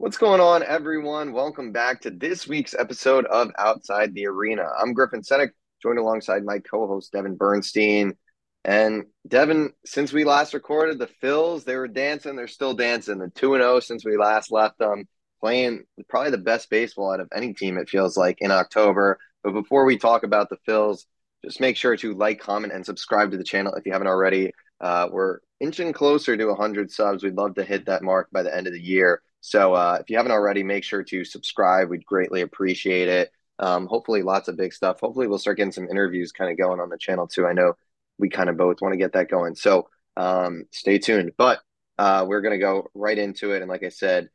What's going on, everyone? Welcome back to this week's episode of Outside the Arena. I'm Griffin Senek, joined alongside my co-host Devin Bernstein. And Devin, since we last recorded the Phils, they were dancing. They're still dancing. The two and zero since we last left them, playing probably the best baseball out of any team. It feels like in October. But before we talk about the Phils, just make sure to like, comment, and subscribe to the channel if you haven't already. Uh, we're inching closer to 100 subs. We'd love to hit that mark by the end of the year. So uh, if you haven't already, make sure to subscribe. We'd greatly appreciate it. Um, hopefully, lots of big stuff. Hopefully, we'll start getting some interviews kind of going on the channel too. I know we kind of both want to get that going. So um, stay tuned. But uh, we're going to go right into it. And like I said,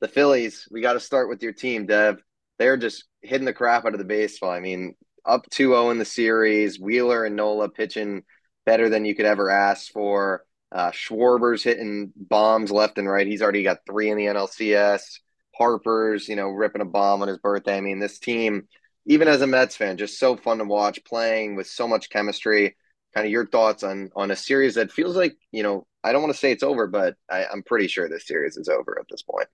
the Phillies, we got to start with your team, Dev. They're just hitting the crap out of the baseball. I mean, up 2 0 in the series, Wheeler and Nola pitching better than you could ever ask for. Uh, Schwarber's hitting bombs left and right. He's already got three in the NLCS. Harper's, you know, ripping a bomb on his birthday. I mean, this team, even as a Mets fan, just so fun to watch, playing with so much chemistry. Kind of your thoughts on on a series that feels like, you know, I don't want to say it's over, but I, I'm pretty sure this series is over at this point.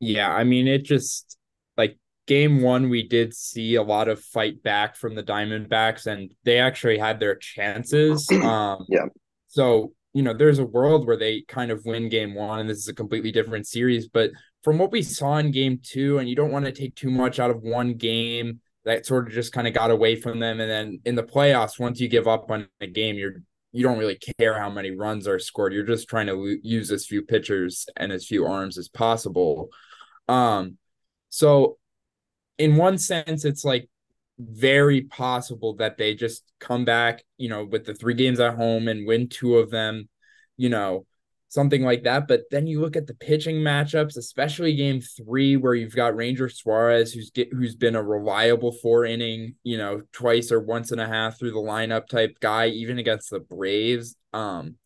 Yeah, I mean, it just like game one, we did see a lot of fight back from the Diamondbacks, and they actually had their chances. Um, yeah. So, you know, there's a world where they kind of win game one, and this is a completely different series. But from what we saw in game two, and you don't want to take too much out of one game that sort of just kind of got away from them. And then in the playoffs, once you give up on a game, you're you don't really care how many runs are scored. You're just trying to use as few pitchers and as few arms as possible. Um, so in one sense, it's like very possible that they just come back, you know, with the three games at home and win two of them, you know, something like that. But then you look at the pitching matchups, especially game three, where you've got Ranger Suarez, who's who's been a reliable four inning, you know, twice or once and a half through the lineup type guy, even against the Braves. Um,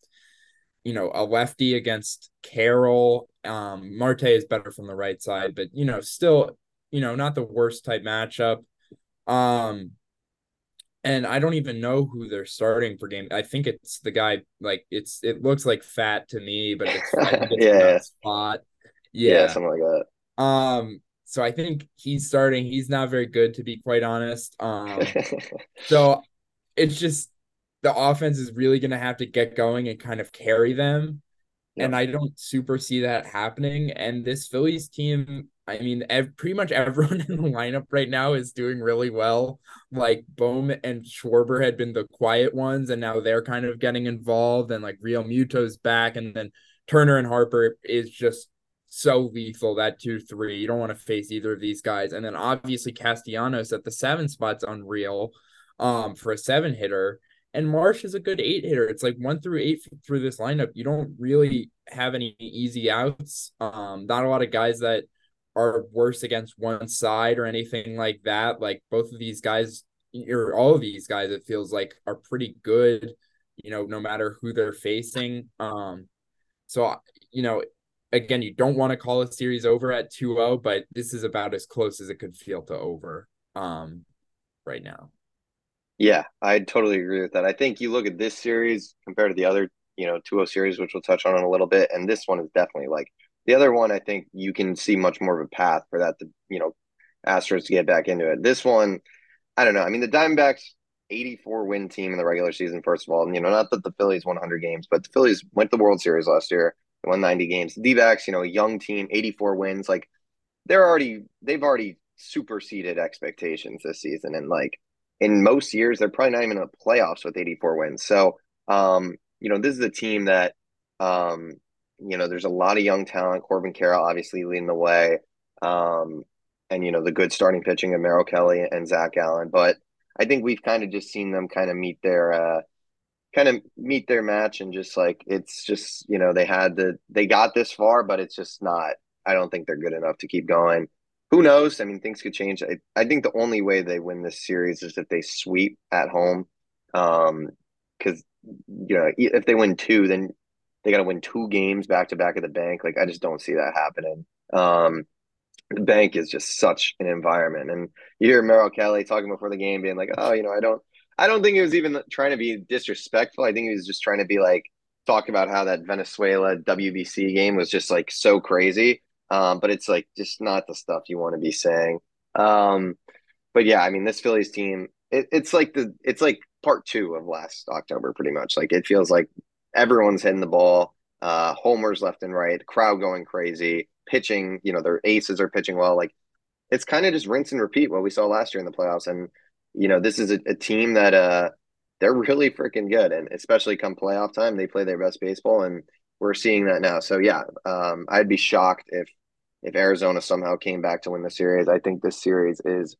you know, a lefty against Carroll. Um, Marte is better from the right side, but you know, still, you know, not the worst type matchup. Um, and I don't even know who they're starting for game. I think it's the guy. Like it's it looks like fat to me, but it's yeah spot. Yeah. yeah, something like that. Um, so I think he's starting. He's not very good to be quite honest. Um, so it's just the offense is really going to have to get going and kind of carry them. Yep. And I don't super see that happening. And this Phillies team I mean, ev- pretty much everyone in the lineup right now is doing really well. Like Bohm and Schwarber had been the quiet ones, and now they're kind of getting involved. And like Realmuto's back, and then Turner and Harper is just so lethal. That two three, you don't want to face either of these guys. And then obviously Castellanos at the seven spot's unreal, um, for a seven hitter. And Marsh is a good eight hitter. It's like one through eight through this lineup. You don't really have any easy outs. Um, not a lot of guys that are worse against one side or anything like that. Like both of these guys, or all of these guys, it feels like are pretty good, you know, no matter who they're facing. Um, so, you know, again, you don't want to call a series over at 2 0, but this is about as close as it could feel to over um, right now. Yeah, I totally agree with that. I think you look at this series compared to the other, you know, 2 0 series, which we'll touch on in a little bit, and this one is definitely like the other one, I think you can see much more of a path for that to, you know, Astros to get back into it. This one, I don't know. I mean, the Diamondbacks, 84 win team in the regular season, first of all. And, you know, not that the Phillies won 100 games, but the Phillies went to the World Series last year. They won 90 games. The D-backs, you know, a young team, 84 wins. Like, they're already, they've already superseded expectations this season. And, like, in most years, they're probably not even in the playoffs with 84 wins. So, um, you know, this is a team that, um, you know, there's a lot of young talent. Corbin Carroll obviously leading the way. Um, and, you know, the good starting pitching of Merrill Kelly and Zach Allen. But I think we've kind of just seen them kind of meet their, uh, kind of meet their match and just like, it's just, you know, they had the, they got this far, but it's just not, I don't think they're good enough to keep going. Who knows? I mean, things could change. I, I think the only way they win this series is if they sweep at home. Um, cause you know, if they win two, then they got to win two games back to back at the bank. Like I just don't see that happening. Um, the bank is just such an environment, and you hear Merrill Kelly talking before the game, being like, "Oh, you know, I don't, I don't think he was even trying to be disrespectful. I think he was just trying to be like talk about how that Venezuela WBC game was just like so crazy." um, but it's like just not the stuff you want to be saying. Um, but yeah, I mean, this Phillies team, it, it's like the it's like part two of last October, pretty much. Like it feels like everyone's hitting the ball, uh, homers left and right, crowd going crazy, pitching. You know, their aces are pitching well. Like it's kind of just rinse and repeat what we saw last year in the playoffs. And you know, this is a, a team that uh they're really freaking good, and especially come playoff time, they play their best baseball, and we're seeing that now. So yeah, um, I'd be shocked if if Arizona somehow came back to win the series. I think this series is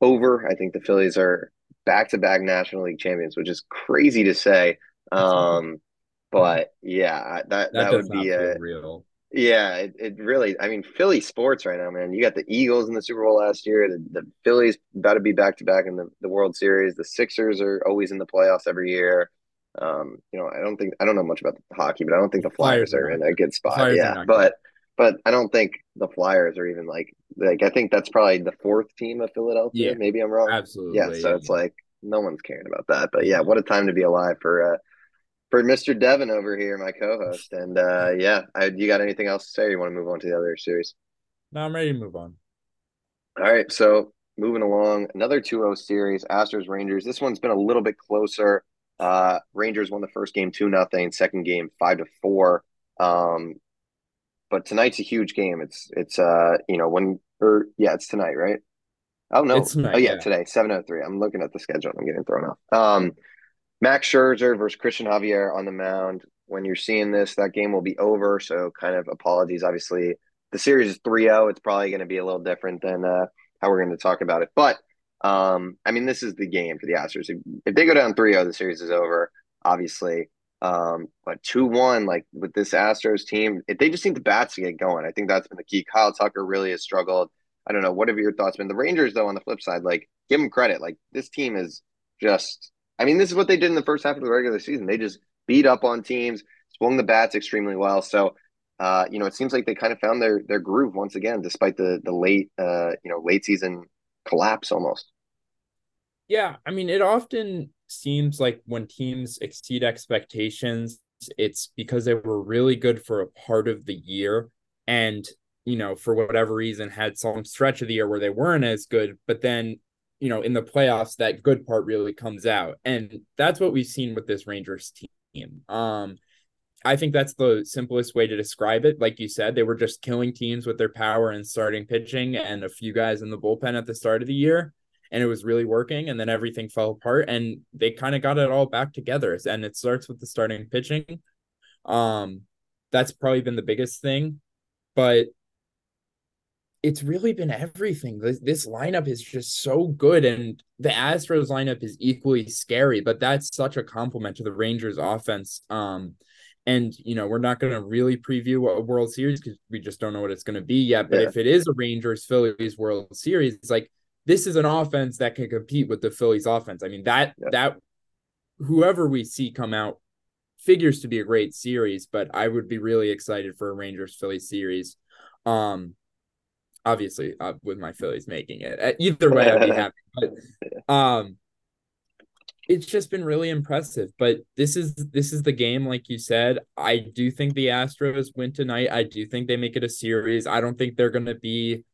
over. I think the Phillies are back to back National League champions, which is crazy to say. Um, but yeah, that that, that would be a real. Yeah, it, it really. I mean, Philly sports right now, man. You got the Eagles in the Super Bowl last year. The, the Phillies about to be back to back in the, the World Series. The Sixers are always in the playoffs every year. Um, you know, I don't think I don't know much about hockey, but I don't think the Flyers, Flyers are in a good spot. Yeah, but but I don't think the Flyers are even like like I think that's probably the fourth team of Philadelphia. Yeah, Maybe I'm wrong. Absolutely. Yeah, so yeah. it's like no one's caring about that. But yeah, what a time to be alive for uh for Mr. Devin over here, my co-host. And uh yeah, I, you got anything else to say? you want to move on to the other series? No, I'm ready to move on. All right, so moving along, another 2-0 series, Astros Rangers. This one's been a little bit closer. Uh Rangers won the first game 2 nothing, second game 5 to 4. Um but tonight's a huge game. It's it's uh you know when or yeah it's tonight right. Oh no! Tonight, oh yeah, yeah, today seven oh three. I'm looking at the schedule. I'm getting thrown off. Um, Max Scherzer versus Christian Javier on the mound. When you're seeing this, that game will be over. So kind of apologies. Obviously, the series is 3-0. It's probably going to be a little different than uh, how we're going to talk about it. But um, I mean, this is the game for the Astros. If, if they go down 3-0, the series is over. Obviously, um, but 2 1, like with this Astros team, if they just need the bats to get going. I think that's been the key. Kyle Tucker really has struggled. I don't know. What have your thoughts been? The Rangers, though, on the flip side, like, give them credit. Like, this team is just, I mean, this is what they did in the first half of the regular season. They just beat up on teams, swung the bats extremely well. So, uh, you know, it seems like they kind of found their their groove once again, despite the the late, uh, you know, late season collapse almost. Yeah, I mean, it often seems like when teams exceed expectations, it's because they were really good for a part of the year and, you know, for whatever reason had some stretch of the year where they weren't as good, but then, you know, in the playoffs that good part really comes out. And that's what we've seen with this Rangers team. Um I think that's the simplest way to describe it. Like you said, they were just killing teams with their power and starting pitching and a few guys in the bullpen at the start of the year and it was really working and then everything fell apart and they kind of got it all back together and it starts with the starting pitching um that's probably been the biggest thing but it's really been everything this, this lineup is just so good and the astros lineup is equally scary but that's such a compliment to the rangers offense um and you know we're not going to really preview a world series because we just don't know what it's going to be yet but yeah. if it is a rangers phillies world series it's like this is an offense that can compete with the Phillies offense. I mean, that yeah. that whoever we see come out figures to be a great series, but I would be really excited for a Rangers Phillies series. Um obviously uh, with my Phillies making it. Uh, either way I'd be happy. But um it's just been really impressive. But this is this is the game, like you said. I do think the Astros win tonight. I do think they make it a series. I don't think they're gonna be,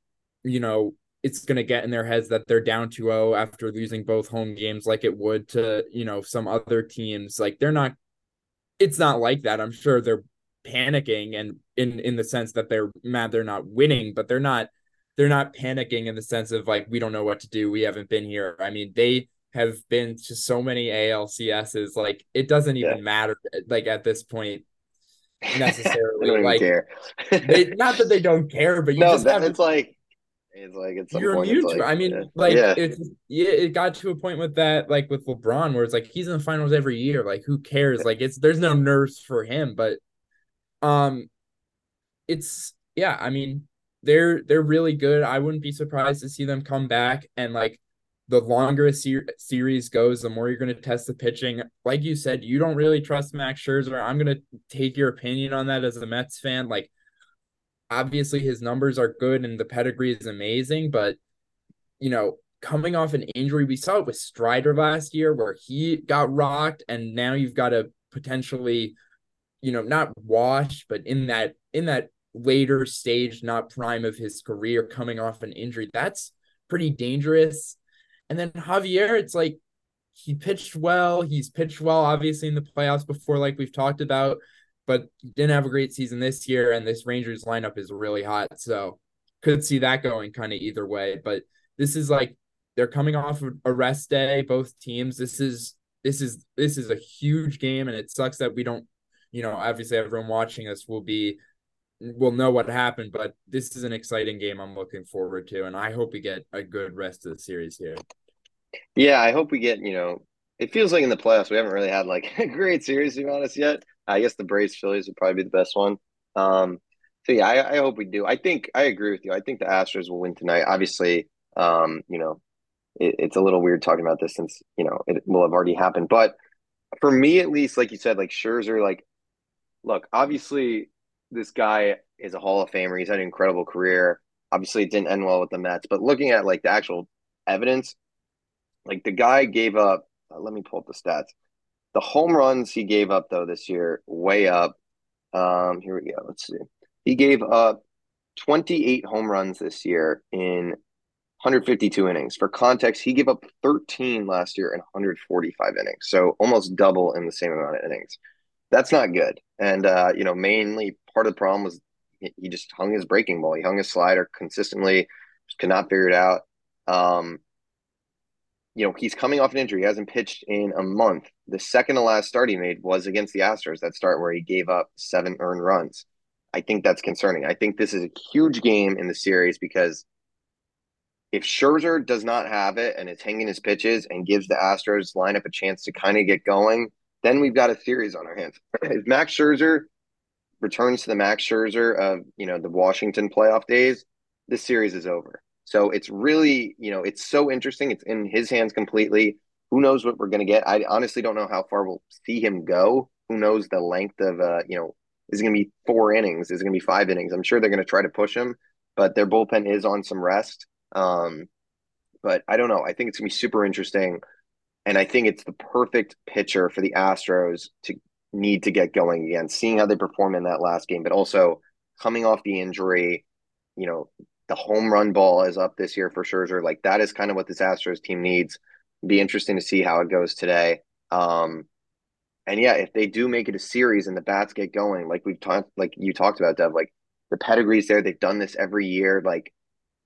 you know, it's going to get in their heads that they're down 2-0 after losing both home games like it would to you know some other teams like they're not it's not like that i'm sure they're panicking and in in the sense that they're mad they're not winning but they're not they're not panicking in the sense of like we don't know what to do we haven't been here i mean they have been to so many alcs's like it doesn't even yeah. matter like at this point necessarily like they, not that they don't care but you no, just that, have it's like it's like it's you're immune to. Like, I mean, yeah. like yeah. it's yeah, it got to a point with that, like with LeBron, where it's like he's in the finals every year. Like, who cares? Like, it's there's no nerves for him, but um, it's yeah. I mean, they're they're really good. I wouldn't be surprised to see them come back and like the longer a ser- series goes, the more you're going to test the pitching. Like you said, you don't really trust Max Scherzer. I'm going to take your opinion on that as a Mets fan. Like obviously his numbers are good and the pedigree is amazing, but you know, coming off an injury, we saw it with Strider last year where he got rocked, and now you've got to potentially, you know, not wash, but in that in that later stage, not prime of his career, coming off an injury. That's pretty dangerous. And then Javier, it's like he pitched well. He's pitched well, obviously, in the playoffs before, like we've talked about, but didn't have a great season this year. And this Rangers lineup is really hot. So could see that going kind of either way. But this is like they're coming off of a rest day, both teams. This is this is this is a huge game, and it sucks that we don't, you know, obviously everyone watching us will be will know what happened, but this is an exciting game I'm looking forward to, and I hope we get a good rest of the series here. Yeah, I hope we get, you know, it feels like in the playoffs we haven't really had like a great series to be honest yet. I guess the Braves Phillies would probably be the best one. Um, so yeah, I, I hope we do. I think I agree with you. I think the Astros will win tonight. Obviously, um, you know, it, it's a little weird talking about this since you know it will have already happened. But for me, at least, like you said, like Scherzer, like, look, obviously, this guy is a Hall of Famer. He's had an incredible career. Obviously, it didn't end well with the Mets, but looking at like the actual evidence, like the guy gave up. Uh, let me pull up the stats. The home runs he gave up though this year, way up. Um, here we go. Let's see. He gave up 28 home runs this year in 152 innings. For context, he gave up 13 last year in 145 innings, so almost double in the same amount of innings. That's not good. And uh, you know, mainly part of the problem was he just hung his breaking ball. He hung his slider consistently, just could not figure it out. Um, you know, he's coming off an injury. He hasn't pitched in a month. The second to last start he made was against the Astros. That start where he gave up seven earned runs. I think that's concerning. I think this is a huge game in the series because if Scherzer does not have it and is hanging his pitches and gives the Astros lineup a chance to kind of get going, then we've got a series on our hands. if Max Scherzer returns to the Max Scherzer of you know the Washington playoff days, this series is over. So it's really you know it's so interesting. It's in his hands completely. Who knows what we're going to get? I honestly don't know how far we'll see him go. Who knows the length of uh you know is it going to be four innings? Is it going to be five innings? I'm sure they're going to try to push him, but their bullpen is on some rest. Um, but I don't know. I think it's going to be super interesting. And I think it's the perfect pitcher for the Astros to need to get going again, seeing how they perform in that last game, but also coming off the injury, you know, the home run ball is up this year for Scherzer. Like that is kind of what this Astros team needs. Be interesting to see how it goes today. Um, and yeah, if they do make it a series and the bats get going, like we've talked, like you talked about, Dev, like the pedigree's there. They've done this every year. Like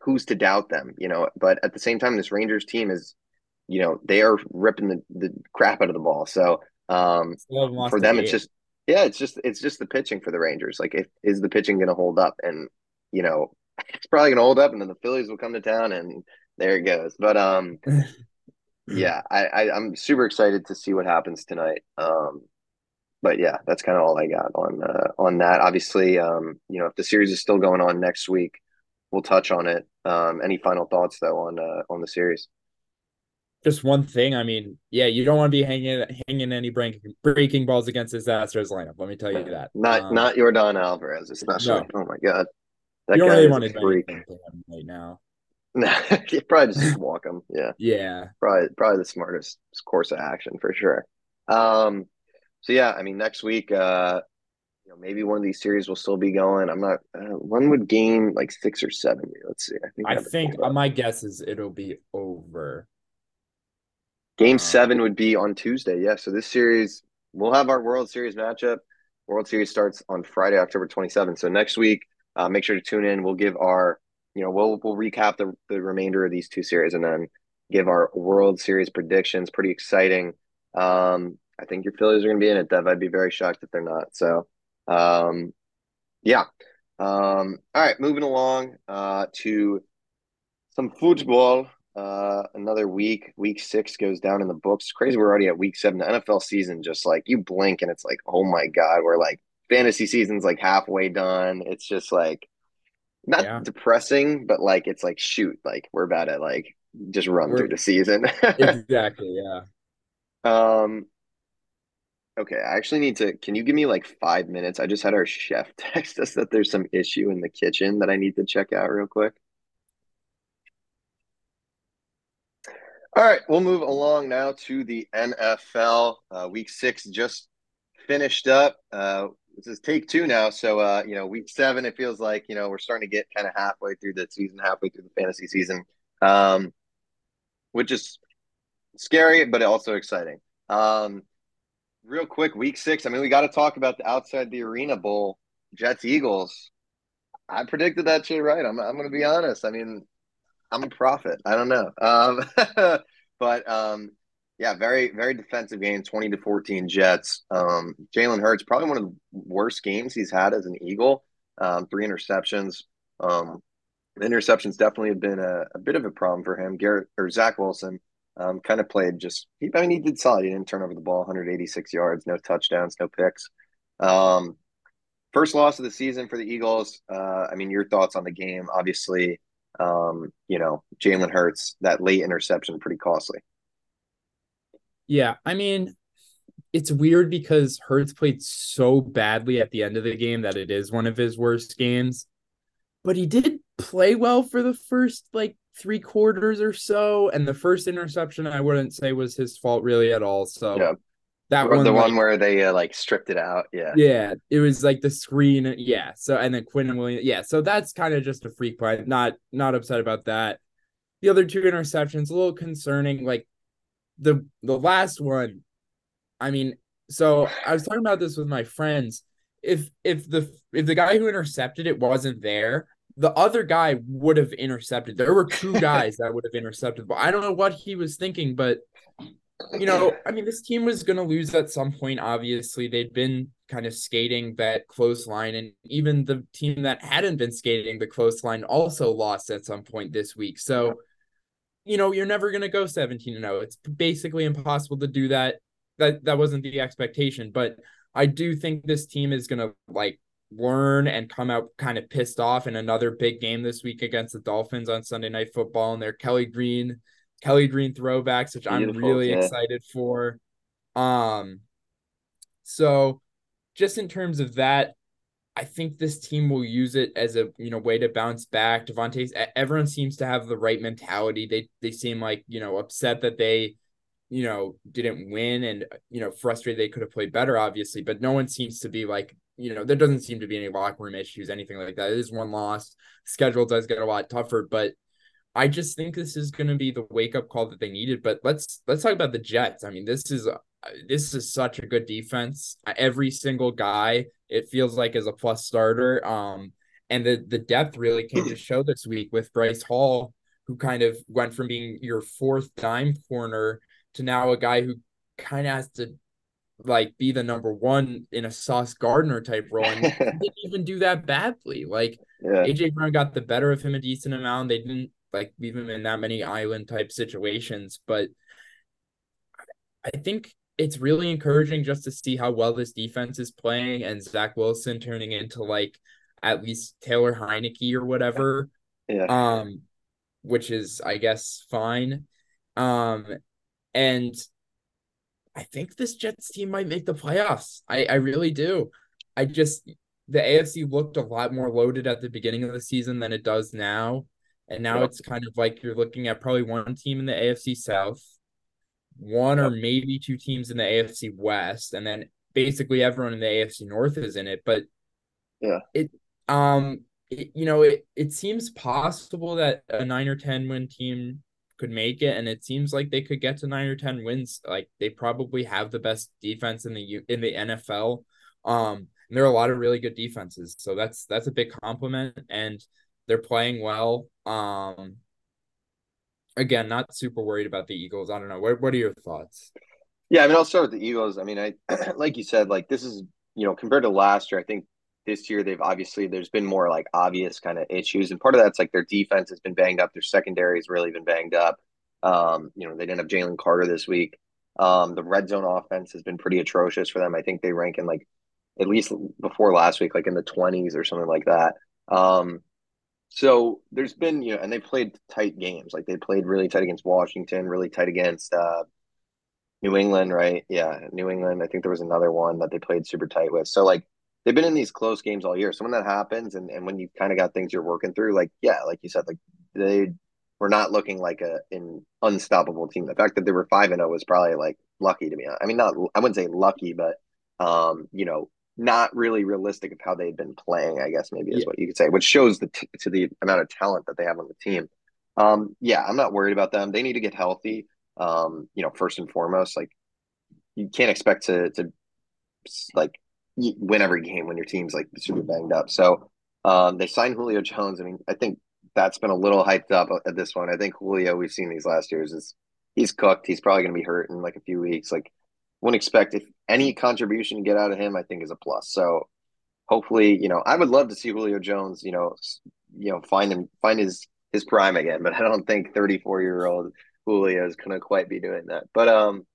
who's to doubt them, you know? But at the same time, this Rangers team is, you know, they are ripping the, the crap out of the ball. So um, for them, it's just, yeah, it's just, it's just the pitching for the Rangers. Like, if, is the pitching going to hold up? And, you know, it's probably going to hold up and then the Phillies will come to town and there it goes. But, um, yeah, I, I am super excited to see what happens tonight. Um, but yeah, that's kind of all I got on uh, on that. Obviously, um, you know, if the series is still going on next week, we'll touch on it. Um, any final thoughts though on uh, on the series? Just one thing. I mean, yeah, you don't want to be hanging hanging any breaking breaking balls against this Astros lineup. Let me tell you that. Not um, not Yordan Alvarez, especially. No. Oh my god, that you don't really want to anything right now. No, you probably just walk him. Yeah. Yeah. Probably probably the smartest course of action for sure. Um, so yeah, I mean next week, uh, you know, maybe one of these series will still be going. I'm not. Uh, one would game like six or seven. Let's see. I think. I think my guess is it'll be over. Game seven would be on Tuesday. Yeah. So this series, we'll have our World Series matchup. World Series starts on Friday, October 27th. So next week, uh, make sure to tune in. We'll give our you know, we'll we'll recap the the remainder of these two series and then give our World Series predictions. Pretty exciting. Um, I think your Phillies are going to be in it, Dev. I'd be very shocked if they're not. So, um, yeah. Um, all right, moving along uh, to some football. Uh, another week, week six goes down in the books. crazy. We're already at week seven. The NFL season just like you blink and it's like, oh my god, we're like fantasy season's like halfway done. It's just like not yeah. depressing, but like it's like shoot, like we're about to like just run we're, through the season. exactly. Yeah. Um. Okay, I actually need to. Can you give me like five minutes? I just had our chef text us that there's some issue in the kitchen that I need to check out real quick. All right, we'll move along now to the NFL. Uh, week six just finished up. Uh, this is take two now. So, uh, you know, week seven, it feels like, you know, we're starting to get kind of halfway through the season, halfway through the fantasy season, um, which is scary, but also exciting. Um, real quick, week six. I mean, we got to talk about the outside the arena bowl, Jets Eagles. I predicted that shit right. I'm, I'm going to be honest. I mean, I'm a prophet. I don't know. Um, but um, yeah, very very defensive game, twenty to fourteen Jets. Um, Jalen Hurts probably one of the worst games he's had as an Eagle. Um, three interceptions. Um, interceptions definitely have been a, a, bit of a problem for him. Garrett or Zach Wilson um, kind of played just. He, I mean, he did solid. He didn't turn over the ball, 186 yards, no touchdowns, no picks. Um, first loss of the season for the Eagles. Uh, I mean, your thoughts on the game? Obviously, um, you know, Jalen Hurts that late interception pretty costly. Yeah, I mean, it's weird because Hurts played so badly at the end of the game that it is one of his worst games. But he did play well for the first like three quarters or so. And the first interception, I wouldn't say was his fault really at all. So yeah. That one, the like, one where they uh, like stripped it out. Yeah. Yeah. It was like the screen. Yeah. So, and then Quinnen Williams. Yeah. So that's kind of just a freak play. Not, not upset about that. The other two interceptions, a little concerning. Like the the last one, I mean, so I was talking about this with my friends. If if the if the guy who intercepted it wasn't there, the other guy would have intercepted. There were two guys that would have intercepted, but I don't know what he was thinking. But you know, I mean, this team was going to lose at some point. Obviously, they'd been kind of skating that close line, and even the team that hadn't been skating the close line also lost at some point this week. So you know, you're never going to go 17 and 0. It's basically impossible to do that. That that wasn't the expectation, but I do think this team is going to like learn and come out kind of pissed off in another big game this week against the Dolphins on Sunday Night Football and their Kelly Green Kelly Green throwbacks, which Beautiful, I'm really yeah. excited for. Um so just in terms of that, I think this team will use it as a you know way to bounce back. Devontae, everyone seems to have the right mentality. They they seem like you know upset that they you know didn't win and you know frustrated they could have played better, obviously. But no one seems to be like you know there doesn't seem to be any locker room issues, anything like that. It is one loss. Schedule does get a lot tougher, but I just think this is going to be the wake up call that they needed. But let's let's talk about the Jets. I mean, this is this is such a good defense. Every single guy, it feels like is a plus starter. Um, and the the depth really came to show this week with Bryce Hall, who kind of went from being your fourth dime corner to now a guy who kind of has to like be the number one in a Sauce Gardner type role, and didn't even do that badly. Like yeah. AJ Brown got the better of him a decent amount. They didn't like leave him in that many island type situations, but I think it's really encouraging just to see how well this defense is playing and Zach Wilson turning into like at least Taylor Heinicke or whatever. Yeah. Um, which is I guess fine. Um, and I think this Jets team might make the playoffs. I, I really do. I just the AFC looked a lot more loaded at the beginning of the season than it does now. And now yep. it's kind of like you're looking at probably one team in the AFC South one or maybe two teams in the AFC West, and then basically everyone in the AFC North is in it. But yeah, it um it, you know it it seems possible that a nine or ten win team could make it, and it seems like they could get to nine or ten wins. Like they probably have the best defense in the in the NFL. Um, and there are a lot of really good defenses, so that's that's a big compliment, and they're playing well. Um, again, not super worried about the Eagles. I don't know. What what are your thoughts? Yeah, I mean, I'll start with the Eagles. I mean, I like you said, like this is you know compared to last year, I think this year they've obviously there's been more like obvious kind of issues, and part of that's like their defense has been banged up, their secondary has really been banged up. Um, you know, they didn't have Jalen Carter this week. Um, the red zone offense has been pretty atrocious for them. I think they rank in like at least before last week, like in the twenties or something like that. Um, so there's been, you know, and they played tight games. Like they played really tight against Washington, really tight against uh, New England, right? Yeah, New England. I think there was another one that they played super tight with. So like they've been in these close games all year. So when that happens, and and when you kind of got things you're working through, like yeah, like you said, like they were not looking like a an unstoppable team. The fact that they were five and zero oh was probably like lucky to me. I mean, not I wouldn't say lucky, but um, you know, not really realistic of how they've been playing. I guess maybe is yeah. what you could say, which shows the t- to the amount of talent that they have on the team. Um, yeah, I'm not worried about them. They need to get healthy. Um, you know, first and foremost, like you can't expect to to like win every game when your team's like super banged up. So um, they signed Julio Jones. I mean, I think that's been a little hyped up at this one. I think Julio, we've seen these last years, is he's cooked. He's probably going to be hurt in like a few weeks. Like, wouldn't expect if any contribution to get out of him, I think is a plus. So hopefully, you know, I would love to see Julio Jones, you know, you know, find him, find his his prime again. But I don't think 34 year old Julio is going to quite be doing that. But um,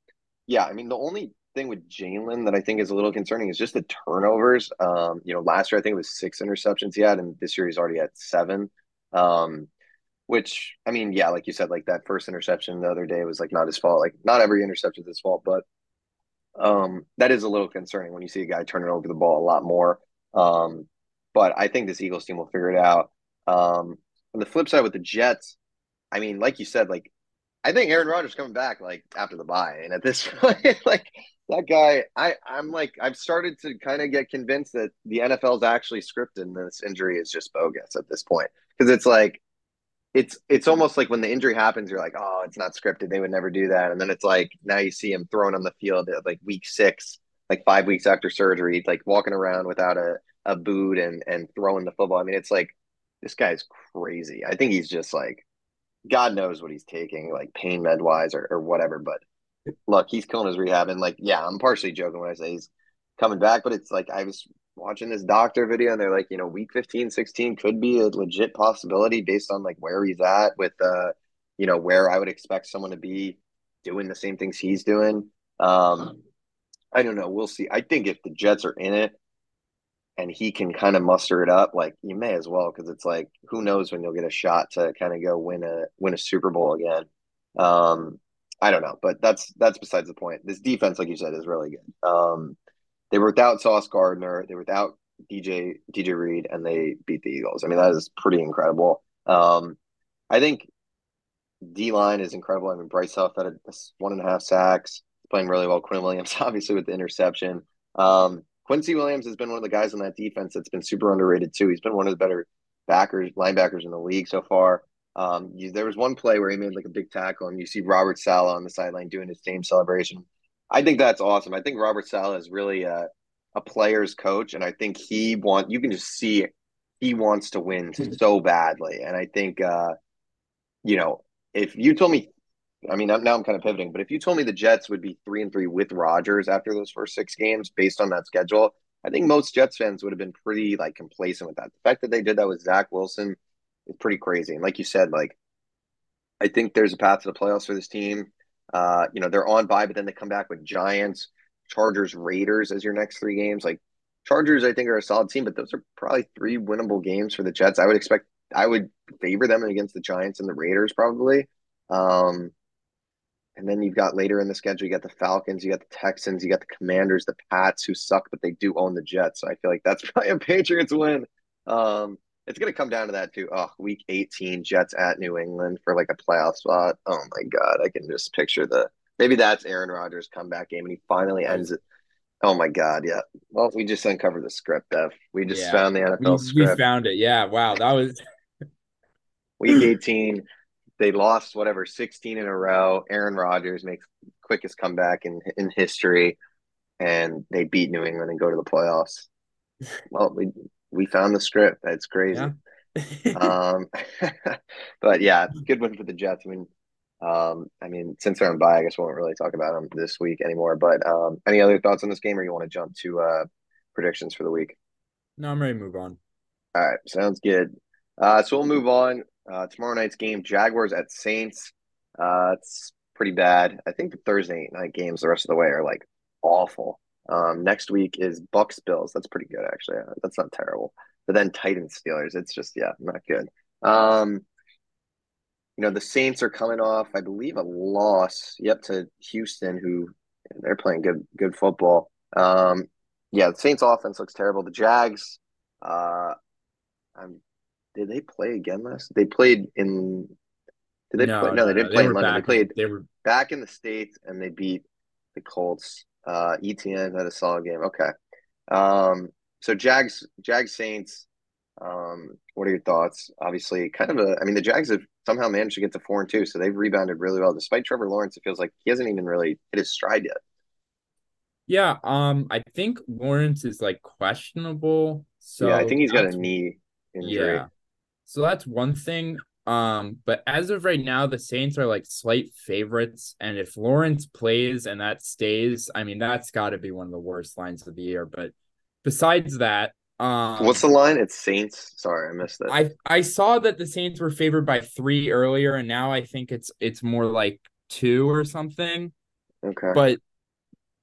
yeah, I mean, the only thing with Jalen that I think is a little concerning is just the turnovers. Um, you know, last year I think it was six interceptions he had, and this year he's already at seven. Um, which I mean, yeah, like you said, like that first interception the other day was like not his fault. Like not every interception is his fault, but um, that is a little concerning when you see a guy turning over the ball a lot more. Um, but I think this Eagles team will figure it out. Um, on the flip side with the Jets, I mean, like you said, like I think Aaron Rodgers coming back like after the bye, and at this point, like that guy, I I'm like I've started to kind of get convinced that the NFL is actually scripted, and this injury is just bogus at this point because it's like it's it's almost like when the injury happens, you're like, oh, it's not scripted. They would never do that, and then it's like now you see him thrown on the field at like week six, like five weeks after surgery, like walking around without a a boot and and throwing the football. I mean, it's like this guy's crazy. I think he's just like God knows what he's taking, like pain med wise or, or whatever. But look, he's killing his rehab. And like, yeah, I'm partially joking when I say he's coming back, but it's like I was watching this doctor video and they're like, you know, week 15, 16 could be a legit possibility based on like where he's at with uh, you know, where I would expect someone to be doing the same things he's doing. Um, I don't know. We'll see. I think if the Jets are in it, and he can kind of muster it up, like you may as well because it's like who knows when you'll get a shot to kind of go win a win a Super Bowl again. Um, I don't know, but that's that's besides the point. This defense, like you said, is really good. Um, they were without Sauce Gardner, they were without DJ DJ Reed, and they beat the Eagles. I mean, that is pretty incredible. Um, I think D line is incredible. I mean, Bryce Huff had a, one and a half sacks, playing really well. Quinnen Williams, obviously, with the interception. Um, Quincy Williams has been one of the guys on that defense that's been super underrated too. He's been one of the better backers, linebackers in the league so far. Um, you, there was one play where he made like a big tackle, and you see Robert Saleh on the sideline doing his same celebration. I think that's awesome. I think Robert Saleh is really a, a player's coach, and I think he want you can just see he wants to win so badly. And I think uh, you know if you told me I mean, now I'm kind of pivoting, but if you told me the Jets would be three and three with Rodgers after those first six games based on that schedule, I think most Jets fans would have been pretty like complacent with that. The fact that they did that with Zach Wilson is pretty crazy. And like you said, like I think there's a path to the playoffs for this team. Uh, you know, they're on by, but then they come back with Giants, Chargers, Raiders as your next three games. Like Chargers, I think are a solid team, but those are probably three winnable games for the Jets. I would expect I would favor them against the Giants and the Raiders probably. Um, and then you've got later in the schedule, you got the Falcons, you got the Texans, you got the Commanders, the Pats, who suck, but they do own the Jets. So I feel like that's probably a Patriots win. Um, it's going to come down to that too. Oh, week 18, Jets at New England for like a playoff spot. Oh my God. I can just picture the maybe that's Aaron Rodgers' comeback game and he finally ends it. Oh my God. Yeah. Well, we just uncovered the script, Dev. We just yeah. found the NFL we, script. We found it. Yeah. Wow. That was week 18 they lost whatever 16 in a row. Aaron Rodgers makes quickest comeback in in history, and they beat New England and go to the playoffs. Well, we we found the script. That's crazy. Yeah. um, but yeah, good win for the Jets. I mean, um, I mean, since they're on bye, I guess we won't really talk about them this week anymore. But um, any other thoughts on this game, or you want to jump to uh, predictions for the week? No, I'm ready to move on. All right, sounds good. Uh, so we'll move on. Uh, tomorrow night's game, Jaguars at Saints. Uh, it's pretty bad. I think the Thursday night games the rest of the way are like awful. Um, next week is Bucs Bills. That's pretty good actually. Uh, that's not terrible. But then Titans Steelers. It's just yeah, not good. Um, you know the Saints are coming off, I believe, a loss. Yep, to Houston, who they're playing good good football. Um, yeah, the Saints offense looks terrible. The Jags, uh, I'm did they play again last? They played in. Did they no, play? No, no they didn't no, play they in London. Back, they played. They were back in the states, and they beat the Colts. Uh, ETN had a solid game. Okay. Um, so Jags, Jags Saints. Um, what are your thoughts? Obviously, kind of a. I mean, the Jags have somehow managed to get to four and two, so they've rebounded really well. Despite Trevor Lawrence, it feels like he hasn't even really hit his stride yet. Yeah, um, I think Lawrence is like questionable. So yeah, I think he's got a knee injury. Yeah. So that's one thing. Um, but as of right now, the Saints are like slight favorites. And if Lawrence plays and that stays, I mean, that's got to be one of the worst lines of the year. But besides that, um, what's the line? It's Saints. Sorry, I missed that. I I saw that the Saints were favored by three earlier, and now I think it's it's more like two or something. Okay. But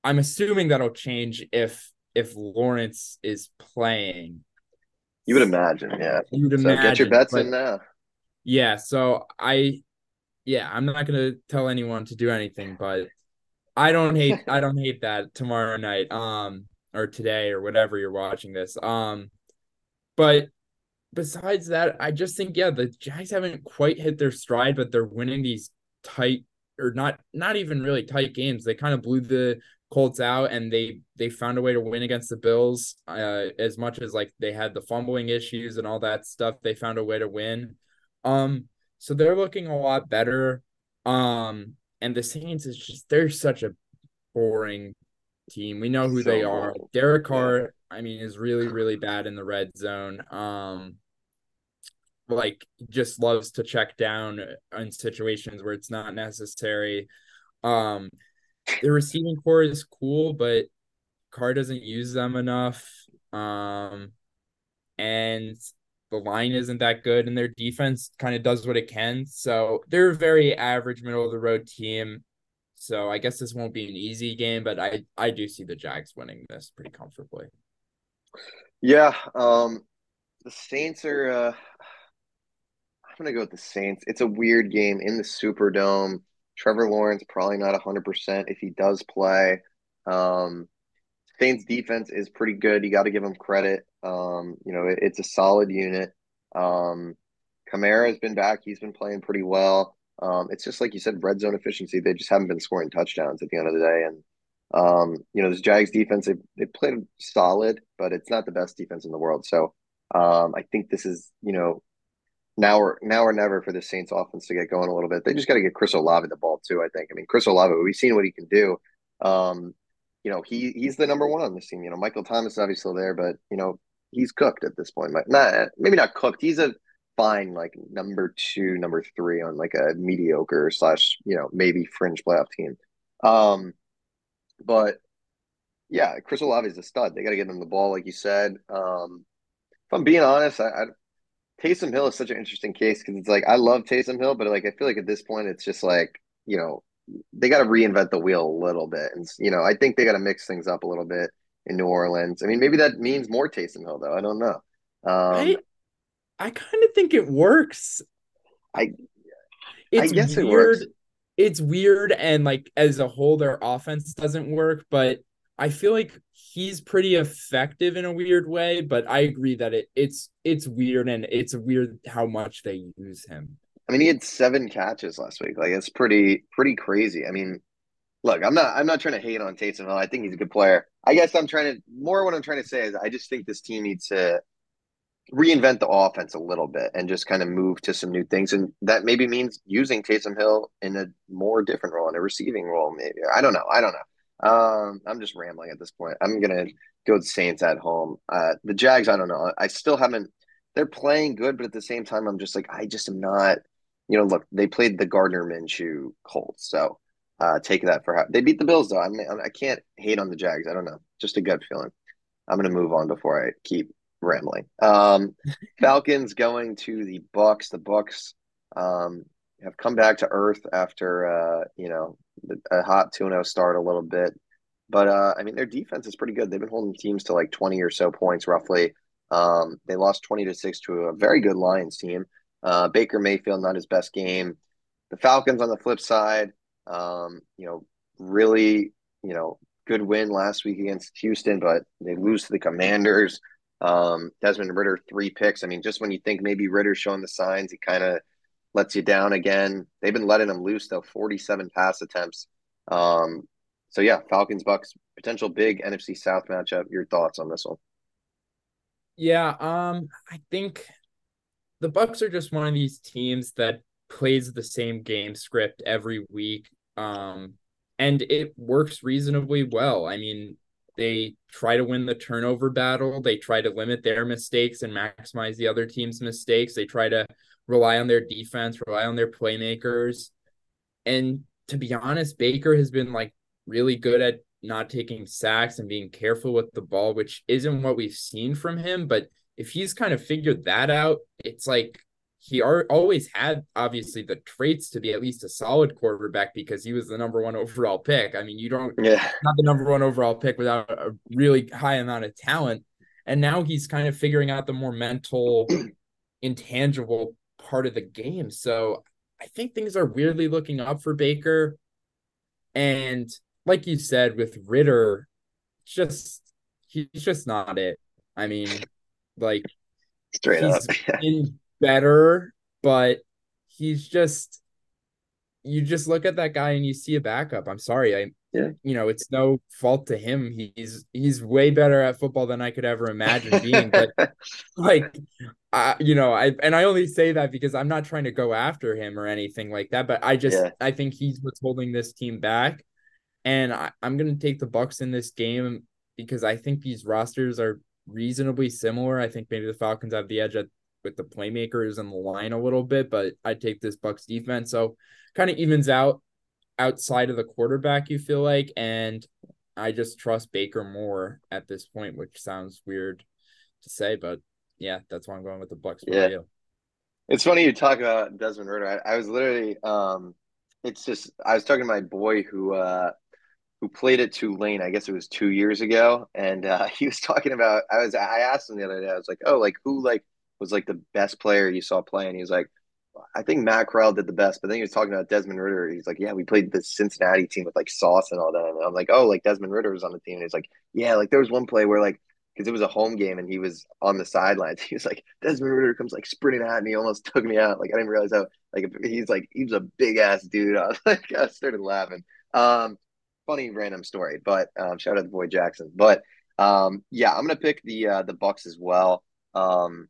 I'm assuming that'll change if if Lawrence is playing. You would imagine, yeah. You would so imagine. Get your bets in now. Yeah, so I yeah, I'm not gonna tell anyone to do anything, but I don't hate I don't hate that tomorrow night, um, or today or whatever you're watching this. Um, but besides that, I just think yeah, the Jags haven't quite hit their stride, but they're winning these tight or not not even really tight games. They kind of blew the Colts out and they they found a way to win against the Bills. Uh, as much as like they had the fumbling issues and all that stuff, they found a way to win. Um, so they're looking a lot better. Um, and the Saints is just they're such a boring team. We know who so they are. Derek Carr, I mean, is really really bad in the red zone. Um, like just loves to check down in situations where it's not necessary. Um, the receiving corps is cool, but Carr doesn't use them enough. Um, and the line isn't that good, and their defense kind of does what it can. So they're a very average, middle of the road team. So I guess this won't be an easy game, but I I do see the Jags winning this pretty comfortably. Yeah, um, the Saints are. Uh, I'm gonna go with the Saints. It's a weird game in the Superdome. Trevor Lawrence probably not 100% if he does play. Um, Saints defense is pretty good. You got to give them credit. Um, you know, it, it's a solid unit. Um, Kamara has been back. He's been playing pretty well. Um, it's just like you said, red zone efficiency. They just haven't been scoring touchdowns at the end of the day. And, um, you know, this Jags defense, they, they played solid, but it's not the best defense in the world. So um, I think this is, you know, now or now or never for the Saints offense to get going a little bit. They just got to get Chris Olave the ball too. I think. I mean, Chris Olave, we've seen what he can do. Um, you know, he he's the number one on this team. You know, Michael Thomas is obviously there, but you know, he's cooked at this point. Not maybe not cooked. He's a fine like number two, number three on like a mediocre slash you know maybe fringe playoff team. Um, but yeah, Chris Olave is a stud. They got to get him the ball, like you said. Um, if I'm being honest, I, I Taysom Hill is such an interesting case because it's like I love Taysom Hill, but like I feel like at this point it's just like you know they got to reinvent the wheel a little bit, and you know I think they got to mix things up a little bit in New Orleans. I mean, maybe that means more Taysom Hill though. I don't know. Um, I I kind of think it works. I it's I guess weird. it works. It's weird, and like as a whole, their offense doesn't work, but I feel like he's pretty effective in a weird way, but I agree that it it's it's weird and it's weird how much they use him. I mean, he had seven catches last week. Like it's pretty pretty crazy. I mean, look, I'm not I'm not trying to hate on Taysom Hill. I think he's a good player. I guess I'm trying to more what I'm trying to say is I just think this team needs to reinvent the offense a little bit and just kind of move to some new things. And that maybe means using Taysom Hill in a more different role, in a receiving role, maybe. I don't know. I don't know. Um, I'm just rambling at this point. I'm gonna go with Saints at home. Uh, the Jags, I don't know. I still haven't. They're playing good, but at the same time, I'm just like I just am not. You know, look, they played the Gardner Minshew Colts, so uh, take that for how they beat the Bills. Though I mean, I can't hate on the Jags. I don't know, just a gut feeling. I'm gonna move on before I keep rambling. Um, Falcons going to the Bucs. The Bucs um, have come back to earth after uh, you know a hot 2-0 start a little bit. But uh, I mean, their defense is pretty good. They've been holding teams to like 20 or so points roughly. Um, they lost 20 to 6 to a very good Lions team. Uh, Baker Mayfield, not his best game. The Falcons on the flip side, um, you know, really, you know, good win last week against Houston, but they lose to the Commanders. Um, Desmond Ridder, three picks. I mean, just when you think maybe Ridder's showing the signs, he kind of lets you down again. They've been letting him loose though, 47 pass attempts. Um, so yeah, Falcons Bucs potential big NFC South matchup. Your thoughts on this one? Yeah, um, I think the Bucs are just one of these teams that plays the same game script every week. Um, and it works reasonably well. I mean, they try to win the turnover battle. They try to limit their mistakes and maximize the other team's mistakes. They try to rely on their defense, rely on their playmakers. And to be honest, Baker has been like really good at not taking sacks and being careful with the ball, which isn't what we've seen from him. But if he's kind of figured that out, it's like he are, always had obviously the traits to be at least a solid quarterback because he was the number one overall pick. I mean, you don't yeah not the number one overall pick without a really high amount of talent. And now he's kind of figuring out the more mental, intangible part of the game. So I think things are weirdly looking up for Baker. And like you said, with Ridder, just he's just not it. I mean, like straight he's up. in better, but he's just you just look at that guy and you see a backup. I'm sorry. I yeah. you know, it's no fault to him. He's he's way better at football than I could ever imagine being. but like I you know, I and I only say that because I'm not trying to go after him or anything like that. But I just Yeah. I think he's what's holding this team back. And I, I'm gonna take the Bucs in this game because I think these rosters are reasonably similar. I think maybe the Falcons have the edge at with the playmakers and the line a little bit, but I take this Bucs defense. So kind of evens out outside of the quarterback, you feel like, and I just trust Baker more at this point, which sounds weird to say, but yeah, that's why I'm going with the Bucs. Yeah. you? It's funny you talk about Desmond Ridder. I, I was literally, um, it's just I was talking to my boy who uh who played at Tulane. I guess it was two years ago, and uh, he was talking about. I was I asked him the other day. I was like, oh, like who like was like the best player you saw play? And he was like, I think Matt Corral did the best. But then he was talking about Desmond Ridder. He's like, yeah, we played the Cincinnati team with like Sauce and all that. And I'm like, oh, like Desmond Ridder was on the team. And he's like, yeah, like there was one play where like because it was a home game and he was on the sidelines. He was like, Desmond Ridder comes like sprinting at me, almost took me out. Like I didn't realize how like he's like he was a big ass dude. I was like, I started laughing. Um, funny random story, but um, shout out to Boy Jackson. But um, yeah, I'm gonna pick the uh, the Bucs as well. Um,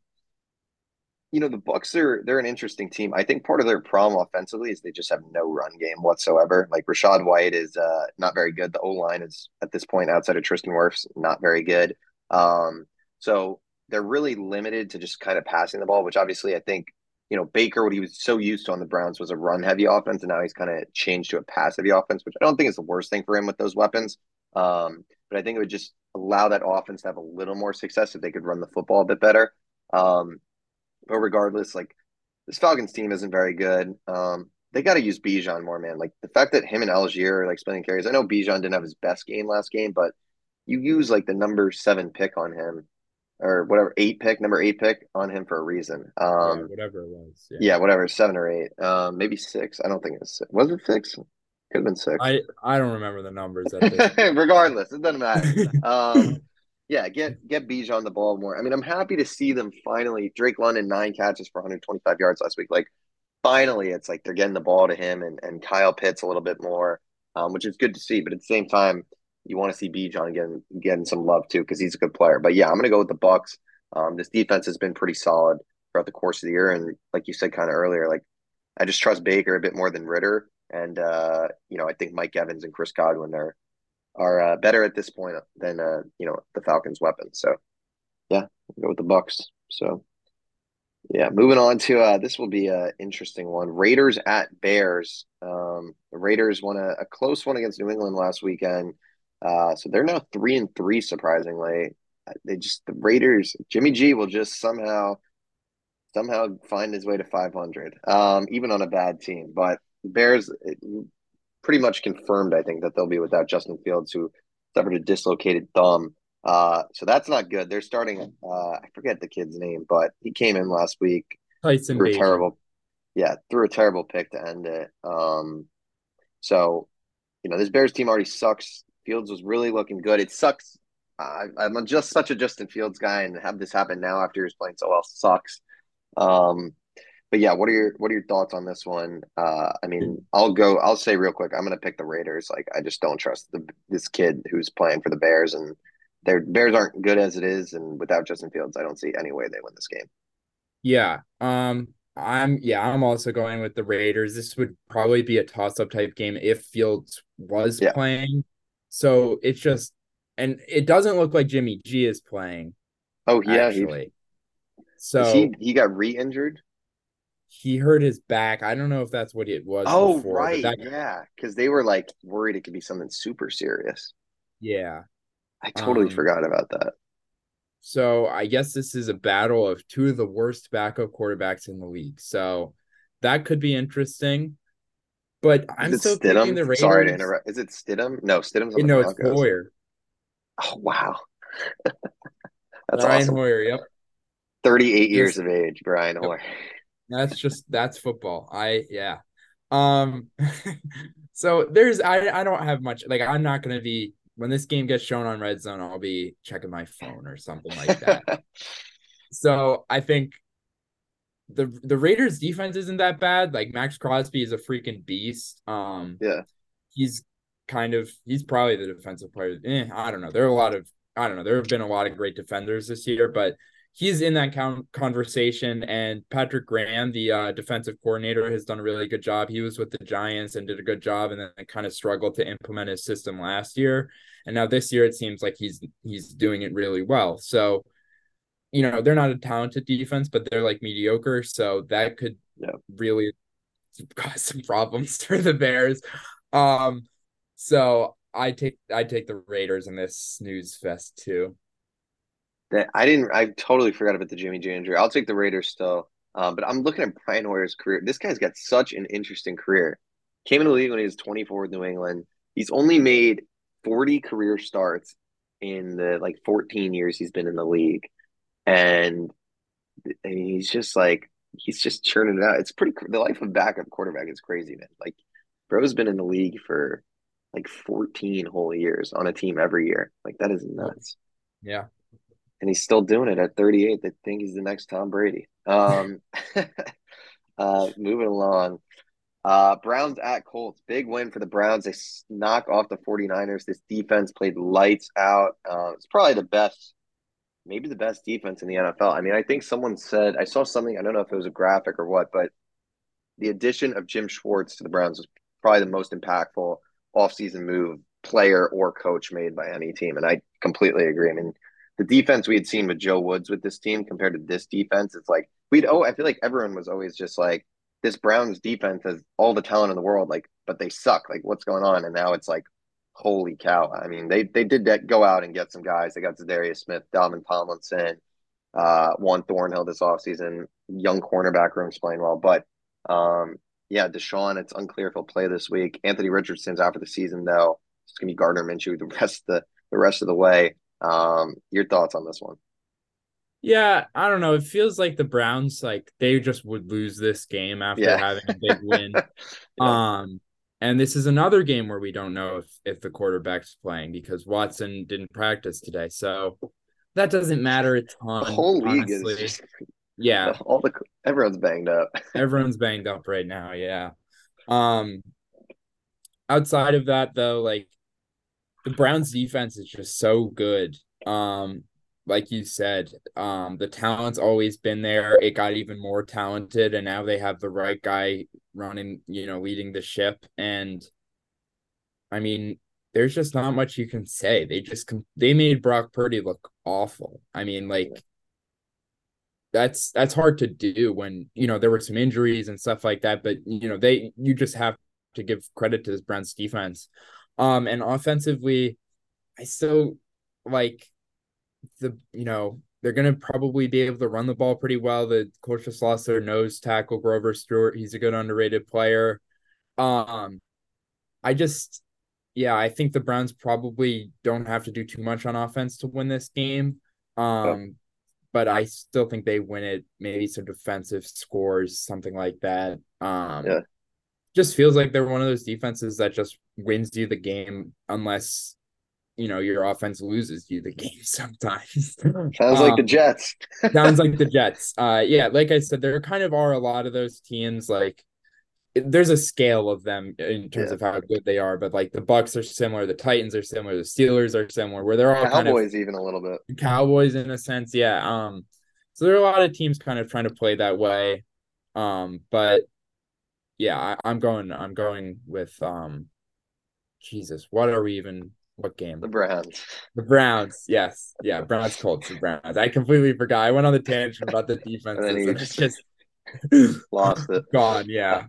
you know, the Bucs are they're an interesting team. I think part of their problem offensively is they just have no run game whatsoever. Like Rachaad White is uh, not very good. The O line is at this point outside of Tristan Wirfs not very good. Um, so they're really limited to just kind of passing the ball, which obviously I think you know Baker what he was so used to on the Browns was a run heavy offense, and now he's kind of changed to a pass heavy offense, which I don't think is the worst thing for him with those weapons. Um, but I think it would just allow that offense to have a little more success if they could run the football a bit better. Um, but regardless, like this Falcons team isn't very good. Um, they got to use Bijan more, man. Like the fact that him and Allgeier are like splitting carries. I know Bijan didn't have his best game last game, but you use like the number seven pick on him or whatever eight pick, number eight pick on him for a reason. Yeah, Um, whatever it was. Yeah. yeah, whatever, seven or eight, um, maybe six. I don't think it's six. was it six? Could have been six. I I don't remember the numbers. Regardless, it doesn't matter. Um, yeah, get get Bijan the ball more. I mean, I'm happy to see them finally. Drake London nine catches for 125 yards last week. Like, finally, it's like they're getting the ball to him and and Kyle Pitts a little bit more, um, which is good to see. But at the same time, you want to see Bijan getting getting some love too because he's a good player. But yeah, I'm gonna go with the Bucs. Um, this defense has been pretty solid throughout the course of the year, and like you said kind of earlier, like I just trust Baker a bit more than Ridder, and uh, you know I think Mike Evans and Chris Godwin are are uh, better at this point than uh, you know the Falcons' weapons. So yeah, I'll go with the Bucs. So yeah, moving on to uh, this will be an interesting one. Raiders at Bears. Um, the Raiders won a, a close one against New England last weekend, uh, so they're now three and three. Surprisingly, Uh, they just the Raiders. Jimmy G will just somehow somehow find his way to 500, um, even on a bad team. But Bears pretty much confirmed, I think, that they'll be without Justin Fields, who suffered a dislocated thumb. Uh, so that's not good. They're starting. Uh, I forget the kid's name, but he came in last week. Tyson Threw a terrible, yeah, threw a terrible pick to end it. Um, so you know this Bears team already sucks. Fields was really looking good. It sucks. I, I'm just such a Justin Fields guy, and to have this happen now after he was playing so well sucks. Um, but yeah, what are your what are your thoughts on this one? Uh, I mean, I'll go. I'll say real quick. I'm going to pick the Raiders. Like, I just don't trust the this kid who's playing for the Bears, and their Bears aren't good as it is. And without Justin Fields, I don't see any way they win this game. Yeah. Um. I'm yeah. I'm also going with the Raiders. This would probably be a toss up type game if Fields was yeah. playing. So it's just, and it doesn't look like Jimmy G is playing. Oh yeah, actually. He, so he he got re-injured he hurt his back. I don't know if that's what it was. Oh, before, right. That... Yeah. Because they were like worried it could be something super serious. Yeah. I totally um, forgot about that. So I guess this is a battle of two of the worst backup quarterbacks in the league. So that could be interesting. But I'm still Stidham? thinking the Raiders. Sorry to interrupt. Is it Stidham? No, Stidham's on the No, it's Hoyer. Oh wow. That's Brian awesome. Hoyer, yep. 38 years of age, Brian yep. Hoyer. That's just that's football. I yeah. Um so there's I I don't have much like I'm not gonna be when this game gets shown on red zone, I'll be checking my phone or something like that. so I think the the Raiders defense isn't that bad. Like Maxx Crosby is a freaking beast. Um yeah, he's kind of he's probably the defensive player. Eh, I don't know. There are a lot of I don't know. There have been a lot of great defenders this year, but he's in that conversation. And Patrick Graham, the uh, defensive coordinator, has done a really good job. He was with the Giants and did a good job, and then kind of struggled to implement his system last year. And now this year, it seems like he's he's doing it really well. So, you know, they're not a talented defense, but they're like mediocre. So that could yeah. really cause some problems for the Bears. Um, so I take I take the Raiders in this snooze fest too that I didn't. I totally forgot about the Jimmy G injury. I'll take the Raiders still. Um, but I'm looking at Brian Hoyer's career. This guy's got such an interesting career. Came into the league when he was 24 with New England. He's only made 40 career starts in the like 14 years he's been in the league, and, and he's just like he's just churning it out. It's pretty. The life of backup quarterback is crazy, man. Like, bro's been in the league for like 14 whole years on a team every year. Like that is nuts. Yeah and he's still doing it at 38. They think he's the next Tom Brady. Um, uh, moving along. Uh, Browns at Colts. Big win for the Browns. They knock off the 49ers. This defense played lights out. Uh, it's probably the best, maybe the best defense in the NFL. I mean, I think someone said, I saw something, I don't know if it was a graphic or what, but the addition of Jim Schwartz to the Browns was probably the most impactful offseason move player or coach made by any team. And I completely agree. I mean, the defense we had seen with Joe Woods with this team compared to this defense, it's like we'd oh, I feel like everyone was always just like this Browns defense has all the talent in the world, like, but they suck. Like, what's going on? And now it's like, holy cow! I mean, they they did that, go out and get some guys. They got Za'Darius Smith, Dalvin Tomlinson, uh, Juan Thornhill this offseason. Young cornerback room's playing well, but um, yeah, Deshaun. It's unclear if he'll play this week. Anthony Richardson's out for the season though. It's gonna be Gardner Minshew the rest of the the rest of the way. Um, your thoughts on this one? Yeah, I don't know. It feels like the Browns like they just would lose this game after yeah. having a big win. yeah. Um, and this is another game where we don't know if if the quarterback's playing because Watson didn't practice today. So that doesn't matter a ton. The whole league honestly. is just, yeah. All the everyone's banged up. everyone's banged up right now. Yeah. Um. Outside of that, though, like the Browns defense is just so good. Um, like you said, um, the talent's always been there. It got even more talented, and now they have the right guy running, you know, leading the ship. And I mean, there's just not much you can say. They just they made Brock Purdy look awful. I mean, like that's that's hard to do when you know there were some injuries and stuff like that. But you know, they you just have to give credit to this Browns defense. Um, and offensively, I still like the you know they're gonna probably be able to run the ball pretty well. The coach just lost their nose tackle Grover Stewart. He's a good underrated player. Um, I just yeah, I think the Browns probably don't have to do too much on offense to win this game. Um, but I still think they win it. Maybe some defensive scores, something like that. Um, yeah just feels like they're one of those defenses that just wins you the game unless you know your offense loses you the game sometimes. sounds um, like the um, Jets. sounds like the Jets. Uh, yeah, like I said, there kind of are a lot of those teams. Like there's a scale of them in terms yeah. of how good they are, but like the Bucs are similar, the Titans are similar, the Steelers are similar, where they're all Cowboys kind of, even a little bit. Cowboys in a sense, yeah. Um, so there are a lot of teams kind of trying to play that way. Um, but yeah, I, I'm going. I'm going with um, Jesus. What are we even? What game? The Browns. The Browns. Yes. Yeah. Browns. Colts. The Browns. I completely forgot. I went on the tangent about the defense. and, and just, just lost it. Gone. Yeah.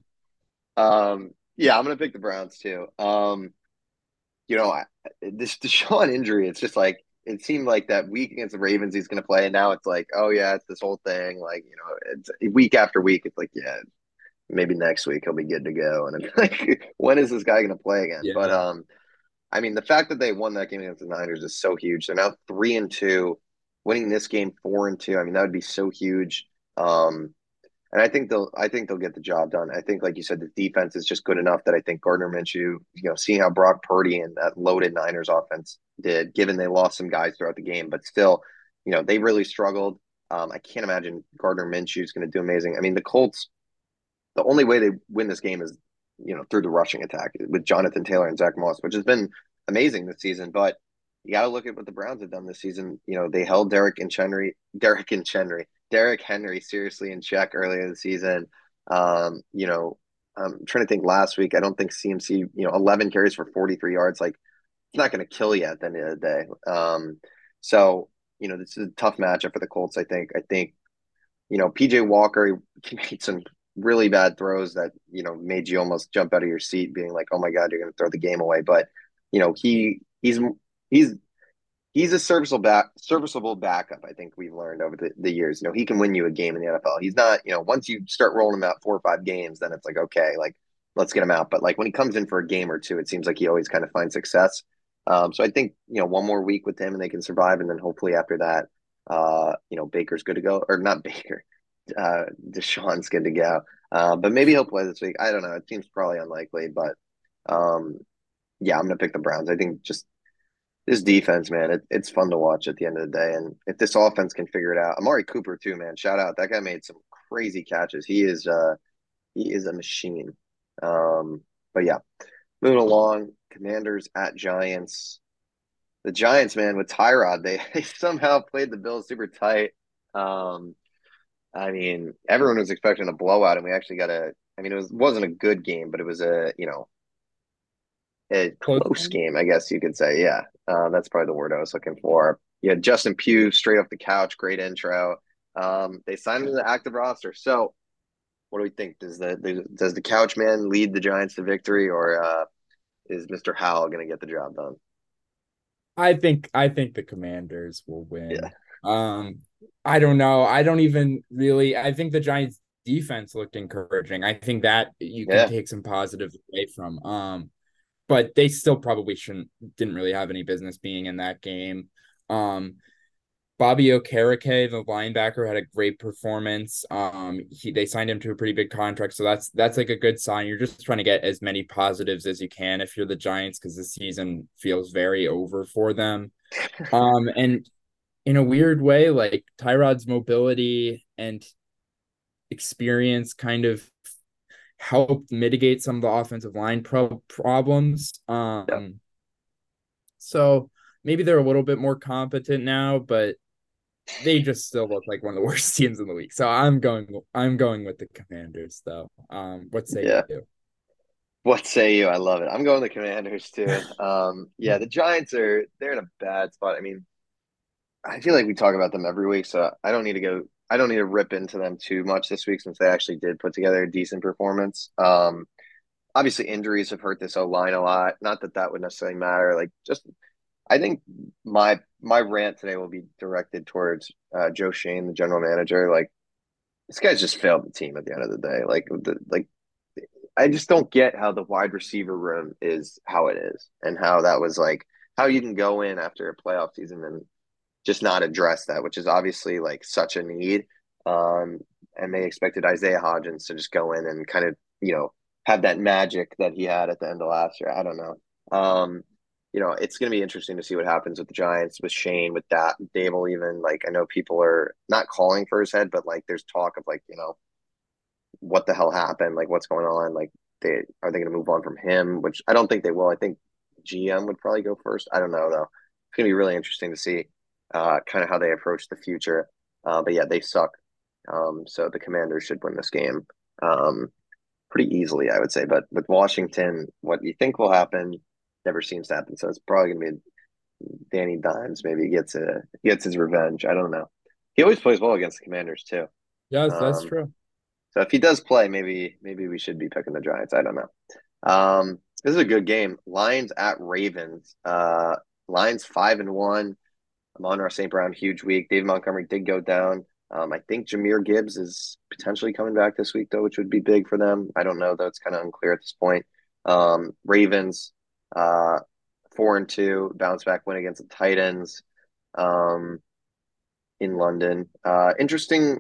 Um. Yeah, I'm gonna pick the Browns too. Um. You know, this Deshaun injury. It's just like it seemed like that week against the Ravens he's going to play, and now it's like, oh yeah, it's this whole thing. Like you know, it's week after week. It's like, yeah, maybe next week he'll be good to go. And I'm like, when is this guy going to play again? Yeah. But um, I mean, the fact that they won that game against the Niners is so huge. They're now three and two, winning this game four and two. I mean, that would be so huge. Um, and I think they'll, I think they'll get the job done. I think, like you said, the defense is just good enough that I think Gardner Minshew, you know, seeing how Brock Purdy and that loaded Niners offense did, given they lost some guys throughout the game, but still, you know, they really struggled. Um, I can't imagine Gardner Minshew is going to do amazing. I mean, the Colts, the only way they win this game is, you know, through the rushing attack with Jonathan Taylor and Zach Moss, which has been amazing this season. But you got to look at what the Browns have done this season. You know, they held Derek and Chenry, Derek and Chenry, Derrick Henry seriously in check earlier in the season. Um, you know, I'm trying to think last week. I don't think CMC, you know, 11 carries for 43 yards. Like, it's not going to kill you at the end of the day. Um, so, you know, this is a tough matchup for the Colts, I think. I think, you know, PJ Walker, he made some really bad throws that, you know, made you almost jump out of your seat being like, oh my God, you're going to throw the game away. But, you know, he, he's, he's, he's a serviceable back serviceable backup. I think we've learned over the, the years. You know, he can win you a game in the NFL. He's not, you know, once you start rolling him out four or five games, then it's like, okay, like let's get him out. But like when he comes in for a game or two, it seems like he always kind of finds success. Um, so I think, you know, one more week with him and they can survive. And then hopefully after that, uh, you know, Baker's good to go or not Baker. Uh, Deshaun's good to go. Uh, but maybe he'll play this week. I don't know. It seems probably unlikely, but um, yeah, I'm gonna pick the Browns. I think just this defense, man, it, it's fun to watch at the end of the day. And if this offense can figure it out, Amari Cooper too, man, shout out. That guy made some crazy catches. He is uh he is a machine. Um, but yeah, moving along, Commanders at Giants. The Giants, man, with Tyrod, they, they somehow played the Bills super tight. Um, I mean, everyone was expecting a blowout, and we actually got a. I mean, it was wasn't a good game, but it was a you know a close game, I guess you could say. Yeah, uh, that's probably the word I was looking for. Yeah, Justin Pugh straight off the couch, great intro. Um, they signed him to the active roster. So, what do we think? Does the does the couch man lead the Giants to victory, or uh, is Mister Howell going to get the job done? I think I think the Commanders will win. Yeah. Um, I don't know. I don't even really. I think the Giants defense looked encouraging. I think that you can take some positives away from. Um, but they still probably shouldn't didn't really have any business being in that game. Um, Bobby Okereke, the linebacker, had a great performance. Um, he they signed him to a pretty big contract, so that's that's like a good sign. You're just trying to get as many positives as you can if you're the Giants, because the season feels very over for them. um, and in a weird way, like Tyrod's mobility and experience kind of helped mitigate some of the offensive line pro- problems. Um, yeah. So maybe they're a little bit more competent now, but they just still look like one of the worst teams in the league. So I'm going I'm going with the Commanders though. Um, what say yeah. you? What say you? I love it. I'm going the Commanders too. Um, yeah, the Giants are they're in a bad spot. I mean, I feel like we talk about them every week, so I don't need to go I don't need to rip into them too much this week since they actually did put together a decent performance. Um, obviously, injuries have hurt this O line a lot. Not that that would necessarily matter. Like, just I think my my rant today will be directed towards uh, Joe Schoen, the general manager. Like, this guy's just failed the team at the end of the day. Like, the, like I just don't get how the wide receiver room is how it is, and how that was like how you can go in after a playoff season and just not address that, which is obviously like such a need. Um, and they expected Isaiah Hodgins to just go in and kind of, you know, have that magic that he had at the end of last year. I don't know. Um, you know, it's going to be interesting to see what happens with the Giants, with Schoen, with that, Daboll. Even like I know people are not calling for his head, but like there's talk of like you know, what the hell happened? Like what's going on? Like they are they going to move on from him? Which I don't think they will. I think GM would probably go first. I don't know though. It's going to be really interesting to see uh, kind of how they approach the future. Uh, but yeah, they suck. Um, so the Commanders should win this game um, pretty easily, I would say. But with Washington, what you think will happen never seems to happen. So it's probably going to be Danny Dimes. Maybe gets a gets his revenge. I don't know. He always plays well against the Commanders too. Yes, that's um, true. So if he does play, maybe maybe we should be picking the Giants. I don't know. Um, this is a good game. Lions at Ravens. Uh, Lions five and one. Amon-Ra St. Brown, huge week. David Montgomery did go down. Um, I think Jahmyr Gibbs is potentially coming back this week, though, which would be big for them. I don't know, though. It's kind of unclear at this point. Um, Ravens, uh, four and two, bounce back win against the Titans um, in London. Uh, interesting,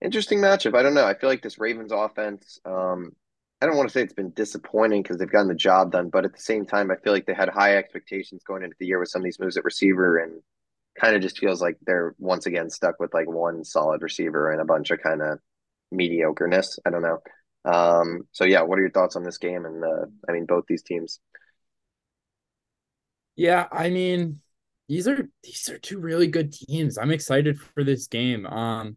interesting matchup. I don't know. I feel like this Ravens offense, um, I don't want to say it's been disappointing because they've gotten the job done, but at the same time, I feel like they had high expectations going into the year with some of these moves at receiver, and kind of just feels like they're once again stuck with like one solid receiver and a bunch of kind of mediocreness. I don't know. Um, so yeah, what are your thoughts on this game? And uh, I mean, both these teams. Yeah, I mean, these are these are two really good teams. I'm excited for this game. Um,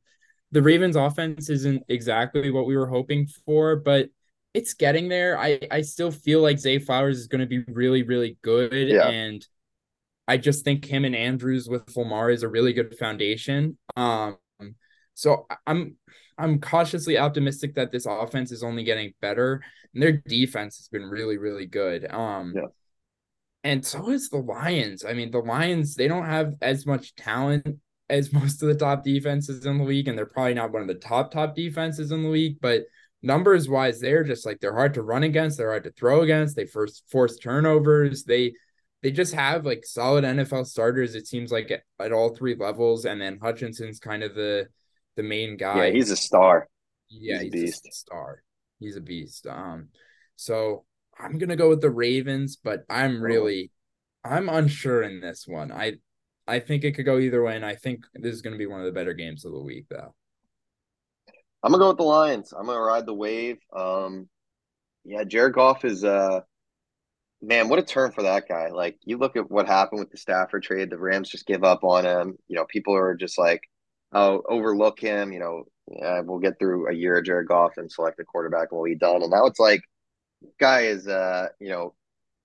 the Ravens offense isn't exactly what we were hoping for, but it's getting there. I I still feel like Zay Flowers is going to be really really good, yeah. and I just think him and Andrews with Lamar is a really good foundation. Um, so I'm I'm cautiously optimistic that this offense is only getting better, and their defense has been really really good. Um, yeah. And so is the Lions. I mean, the Lions they don't have as much talent as most of the top defenses in the league, and they're probably not one of the top top defenses in the league, but numbers wise, they're just like they're hard to run against, they're hard to throw against, they first force turnovers, they they just have like solid NFL starters, it seems like at, at all three levels. And then Hutchinson's kind of the the main guy. Yeah, he's a star. Yeah, he's, he's a, a star. He's a beast. Um, so I'm gonna go with the Ravens, but I'm really I'm unsure in this one. I I think it could go either way, and I think this is gonna be one of the better games of the week though. I'm gonna go with the Lions. I'm gonna ride the wave. Um, yeah, Jared Goff is uh, man, what a turn for that guy. Like you look at what happened with the Stafford trade, the Rams just give up on him. You know, people are just like, oh, overlook him. You know, yeah, we'll get through a year of Jared Goff and select a quarterback and we'll be done. And now it's like, guy is, uh, you know,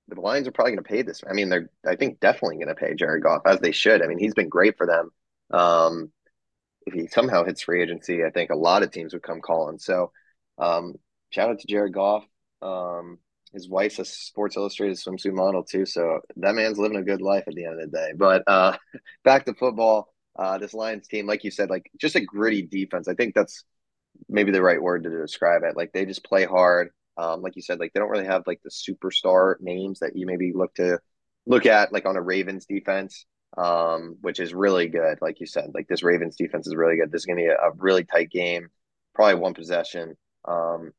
the Lions are probably to pay this. I mean, they're, I think, definitely to pay Jared Goff as they should. I mean, he's been great for them. Um, if he somehow hits free agency, I think a lot of teams would come calling. So, um, shout out to Jared Goff. Um, his wife's a Sports Illustrated swimsuit model too, so that man's living a good life at the end of the day. But uh, back to football, uh, this Lions team, like you said, like just a gritty defense. I think that's maybe the right word to describe it. Like they just play hard. Um, like you said, like they don't really have like the superstar names that you maybe look to look at like on a Ravens defense um, which is really good. Like you said, like this Ravens defense is really good. This is going to be a, a, really tight game, probably one possession. Um,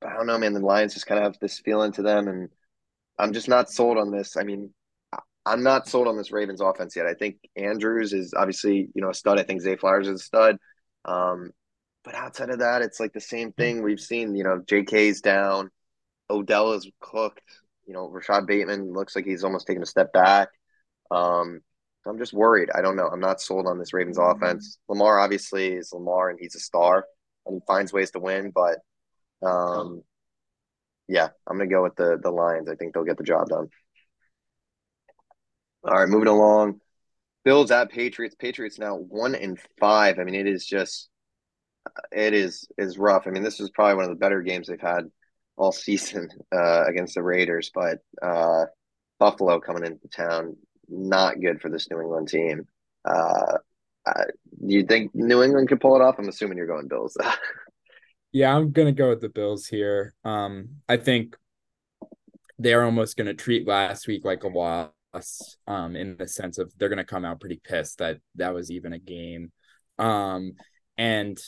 but I don't know, man. The Lions just kind of have this feeling to them, and I'm just not sold on this. I mean, I'm not sold on this Ravens offense yet. I think Andrews is obviously, you know, a stud. I think Zay Flowers is a stud. Um, but outside of that, it's like the same thing we've seen. You know, J.K.'s down, Odell is cooked. You know, Rashod Bateman looks like he's almost taking a step back. Um, I'm just worried. I don't know. I'm not sold on this Ravens mm-hmm. offense. Lamar obviously is Lamar and he's a star and he finds ways to win, but um yeah, I'm gonna go with the the Lions. I think they'll get the job done. All right, moving along. Bills at Patriots. Patriots now one and five. I mean, it is just it is is rough. I mean, this is probably one of the better games they've had all season uh, against the Raiders, but uh, Buffalo coming into town not good for this New England team. Uh, uh, do you think New England could pull it off? I'm assuming you're going Bills. yeah, I'm gonna go with the Bills here. Um, I think they're almost gonna treat last week like a loss. Um, in the sense of they're gonna come out pretty pissed that that was even a game. Um, and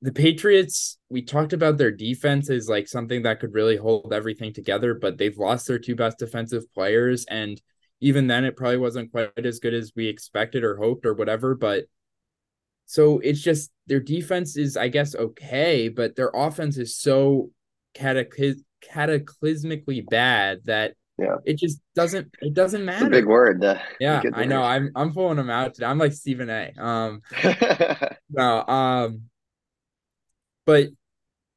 the Patriots, we talked about their defense is like something that could really hold everything together, but they've lost their two best defensive players. And even then, it probably wasn't quite as good as we expected or hoped or whatever. But so it's just their defense is, I guess, okay, but their offense is so cataclysmically bad that yeah. It just doesn't it doesn't matter. It's a big word. Uh, yeah, I know. I'm I'm pulling them out today. I'm like Stephen A. Um no, um but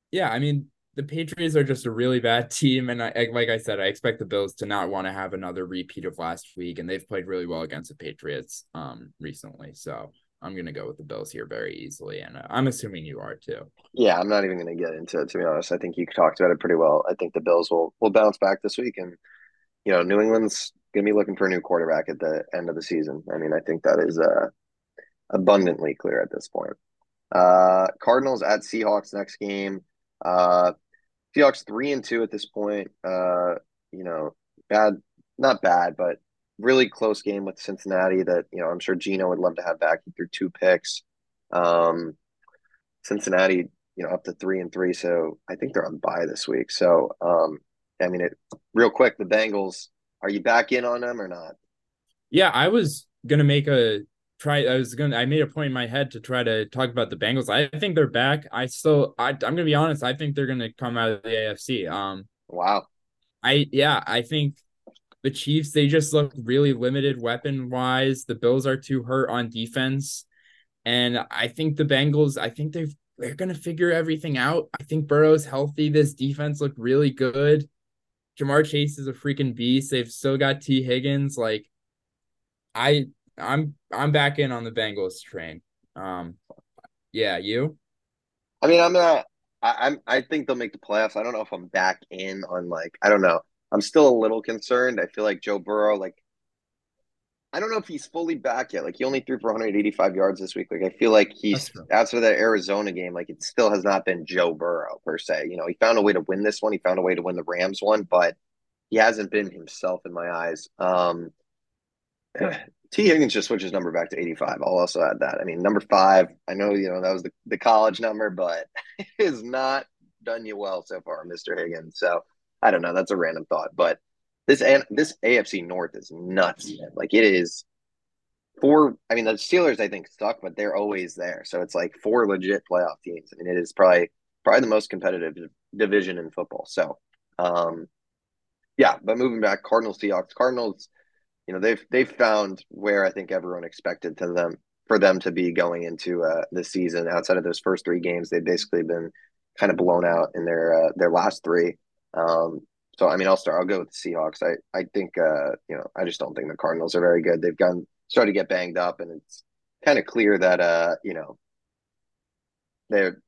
yeah, I mean the Patriots are just a really bad team, and I like I said, I expect the Bills to not want to have another repeat of last week, and they've played really well against the Patriots um recently. So I'm gonna go with the Bills here very easily, and uh, I'm assuming you are too. Yeah, I'm not even gonna get into it to be honest. I think you talked about it pretty well. I think the Bills will will bounce back this week, and you know, New England's to be looking for a new quarterback at the end of the season. I mean, I think that is uh, abundantly clear at this point. Uh, Cardinals at Seahawks next game. Uh, Seahawks three and two at this point. Uh, you know, bad, not bad, but really close game with Cincinnati. That you know, I'm sure Gino would love to have back. He threw two picks. Um, Cincinnati, you know, up to three and three. So I think they're on bye this week. So um, I mean, it real quick. The Bengals, are you back in on them or not? Yeah, I was gonna make a try. I was gonna. I made a point in my head to try to talk about the Bengals. I think they're back. I still. I, I'm gonna be honest. I think they're gonna come out of the AFC. Um. Wow. I yeah. I think the Chiefs. They just look really limited weapon wise. The Bills are too hurt on defense, and I think the Bengals. I think they've they're gonna figure everything out. I think Burrow's healthy. This defense looked really good. Ja'Marr Chase is a freaking beast. They've still got Tee Higgins. Like, I I'm I'm back in on the Bengals train. Um, yeah, you. I mean, I'm not. I, I'm. I think they'll make the playoffs. I don't know if I'm back in on like. I don't know. I'm still a little concerned. I feel like Joe Burrow, like I don't know if he's fully back yet. Like he only threw for 185 yards this week. Like I feel like he's after that Arizona game, like it still has not been Joe Burrow per se. You know, he found a way to win this one. He found a way to win the Rams one, but he hasn't been himself in my eyes. Um, Tee Higgins just switches number back to 85. I'll also add that. I mean, number five, I know, you know, that was the, the college number, but it has not done you well so far, Mr. Higgins. So I don't know. That's a random thought, but this and this AFC North is nuts. Man. Like it is four. I mean, the Steelers I think suck, but they're always there. So it's like four legit playoff teams. I mean, it is probably probably the most competitive division in football. So, um, yeah. But moving back, Cardinals, Seahawks, Cardinals. You know, they've they've found where I think everyone expected to them for them to be going into uh, the season. Outside of those first three games, they've basically been kind of blown out in their uh, their last three. Um, so I mean, I'll start. I'll go with the Seahawks. I I think uh, you know I just don't think the Cardinals are very good. They've gone started to get banged up, and it's kind of clear that uh you know they're.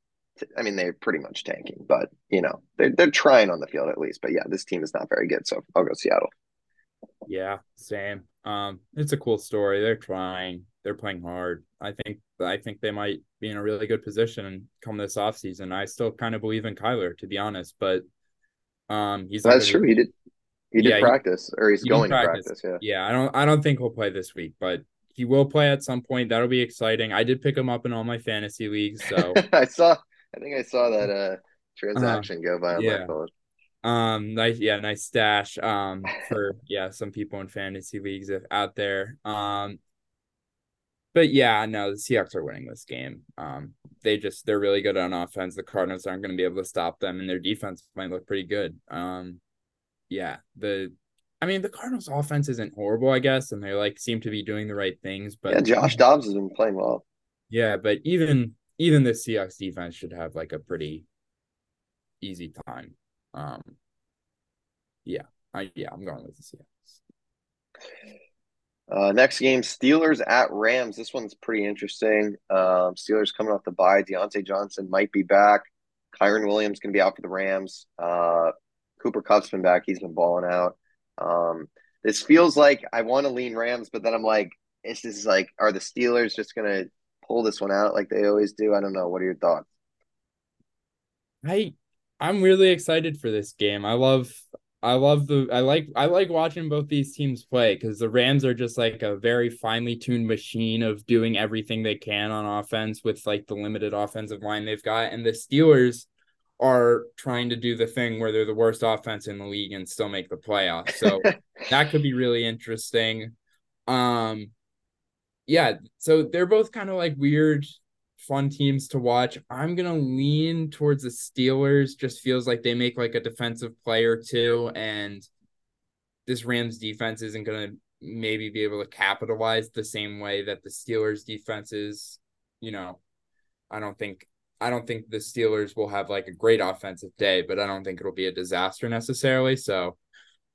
I mean, they're pretty much tanking, but you know they're they're trying on the field at least. But yeah, this team is not very good. So I'll go Seattle. Yeah, same. Um, it's a cool story. They're trying. They're playing hard. I think I think they might be in a really good position come this offseason. I still kind of believe in Kyler, to be honest, but um, he's that's true. He did. He did yeah, practice, he, or he's going practice. to practice. Yeah. Yeah. I don't. I don't think he'll play this week, but he will play at some point. That'll be exciting. I did pick him up in all my fantasy leagues. So I saw. I think I saw that uh transaction uh, go by on yeah. my phone. Um, nice, yeah, nice stash. Um, for yeah, some people in fantasy leagues if out there. Um, but yeah, no, the Seahawks are winning this game. Um, they just they're really good on offense. The Cardinals aren't going to be able to stop them, and their defense might look pretty good. Um, yeah, the I mean the Cardinals' offense isn't horrible, I guess, and they like seem to be doing the right things. But yeah, Josh Dobbs has been playing well. Yeah, but even even the Seahawks defense should have like a pretty easy time. Um, yeah, I yeah, I'm going with the Seahawks. Uh, next game, Steelers at Rams. This one's pretty interesting. Um, Steelers coming off the bye. Diontae Johnson might be back. Kyren Williams going to be out for the Rams. Uh, Cooper Kupp's been back. He's been balling out. Um, this feels like I want to lean Rams, but then I'm like, this is like, are the Steelers just going to pull this one out like they always do? I don't know. What are your thoughts? I I'm really excited for this game. I love I love the I like I like watching both these teams play because the Rams are just like a very finely tuned machine of doing everything they can on offense with like the limited offensive line they've got, and the Steelers are trying to do the thing where they're the worst offense in the league and still make the playoffs. So that could be really interesting. Um yeah, so they're both kind of like weird fun teams to watch. I'm gonna lean towards the Steelers. Just feels like they make like a defensive player too, and this Rams defense isn't gonna maybe be able to capitalize the same way that the Steelers defense is. You know, I don't think I don't think the Steelers will have like a great offensive day, but I don't think it'll be a disaster necessarily. So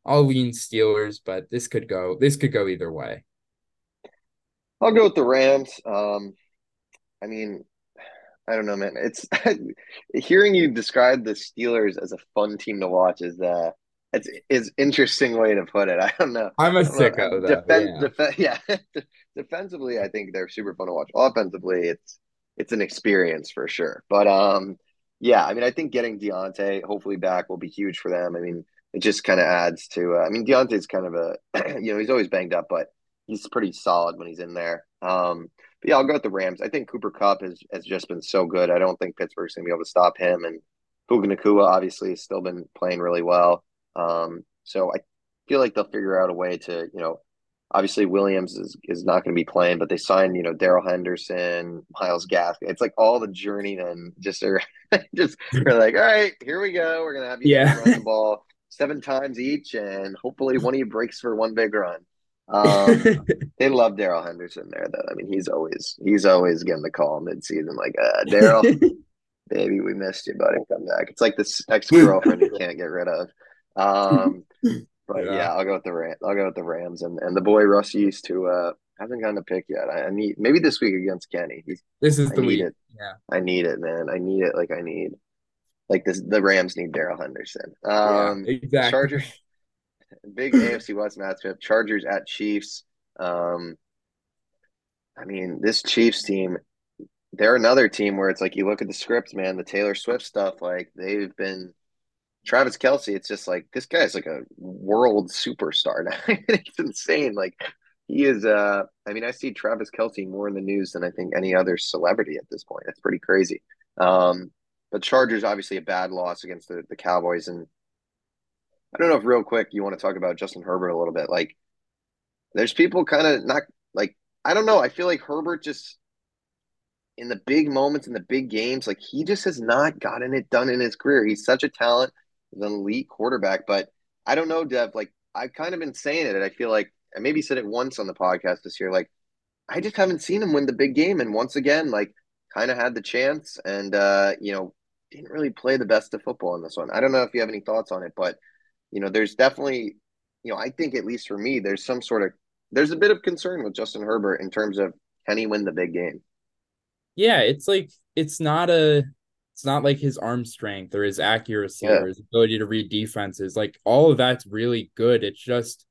I'll lean Steelers, but this could go this could go either way. I'll go with the Rams. Um, I mean, I don't know, man. It's hearing you describe the Steelers as a fun team to watch is uh it's is interesting way to put it. I don't know. I'm a sicko though. Defen- yeah. yeah. Defensively, I think they're super fun to watch. Offensively, it's it's an experience for sure. But um, yeah, I mean, I think getting Diontae hopefully back will be huge for them. I mean, it just kind of adds to. Uh, I mean, Diontae's kind of a, you know, he's always banged up, but he's pretty solid when he's in there. Um, but yeah, I'll go with the Rams. I think Cooper Kupp has has just been so good. I don't think Pittsburgh's gonna be able to stop him. And Puka Nacua obviously has still been playing really well. Um, so I feel like they'll figure out a way to, you know, obviously Williams is, is not going to be playing, but they signed, you know, Darrell Henderson, Myles Gaskin. It's like all the journeymen just are just are like, all right, here we go. We're gonna have you yeah. run the ball seven times each, and hopefully one of you breaks for one big run. Um, they love Darrell Henderson there, though. I mean, he's always he's always getting the call midseason, like, uh, Darrell, baby, we missed you, buddy. Come back. It's like this ex girlfriend you can't get rid of. Um, but yeah. yeah. I'll go with the Ram. I'll go with the Rams and, and the boy Russ Yeast who uh hasn't gotten a pick yet. I, I need maybe this week against Kenny. He's, this is I the week. It. Yeah, I need it, man. I need it like I need like this. The Rams need Darrell Henderson. Um, yeah, exactly. Chargers, big AFC West matchup. Chargers at Chiefs. Um, I mean, this Chiefs team, they're another team where it's like you look at the script, man. The Taylor Swift stuff, like they've been Travis Kelce, it's just like this guy's like a world superstar now. it's insane. Like he is uh I mean, I see Travis Kelce more in the news than I think any other celebrity at this point. It's pretty crazy. Um, but Chargers obviously a bad loss against the, the Cowboys. And I don't know if real quick you want to talk about Justin Herbert a little bit. Like there's people kind of not like I don't know. I feel like Herbert just in the big moments in the big games, like he just has not gotten it done in his career. He's such a talent an elite quarterback. But I don't know, Dev. Like I've kind of been saying it, and I feel like I maybe said it once on the podcast this year. Like I just haven't seen him win the big game, and once again, like kind of had the chance, and uh, you know, didn't really play the best of football in this one. I don't know if you have any thoughts on it, but you know, there's definitely, you know, I think at least for me, there's some sort of there's a bit of concern with Justin Herbert in terms of can he win the big game? Yeah, it's like it's not a it's not like his arm strength or his accuracy yeah. or his ability to read defenses. Like all of that's really good. It's just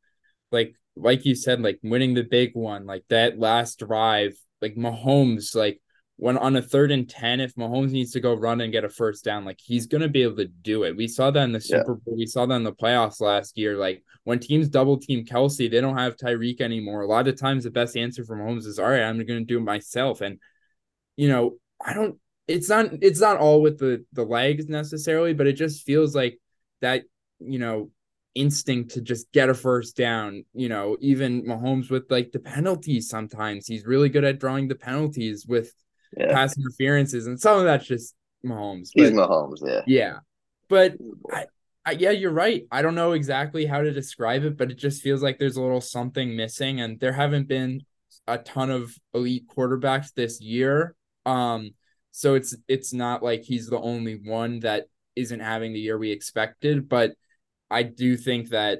like like you said, like winning the big one, like that last drive, like Mahomes, like when on a third and 10, if Mahomes needs to go run and get a first down, like he's going to be able to do it. We saw that in the Super Bowl. We saw that in the playoffs last year. Like when teams double team Kelce, they don't have Tyreek anymore. A lot of times, the best answer from Mahomes is, all right, I'm going to do it myself. And, you know, I don't, it's not it's not all with the the legs necessarily, but it just feels like that you know instinct to just get a first down. You know, even Mahomes with like the penalties. Sometimes he's really good at drawing the penalties with yeah. pass interferences, and some of that's just Mahomes. But, he's Mahomes, yeah, yeah. But I, I, yeah, you're right. I don't know exactly how to describe it, but it just feels like there's a little something missing, and there haven't been a ton of elite quarterbacks this year. Um, so it's it's not like he's the only one that isn't having the year we expected, but I do think that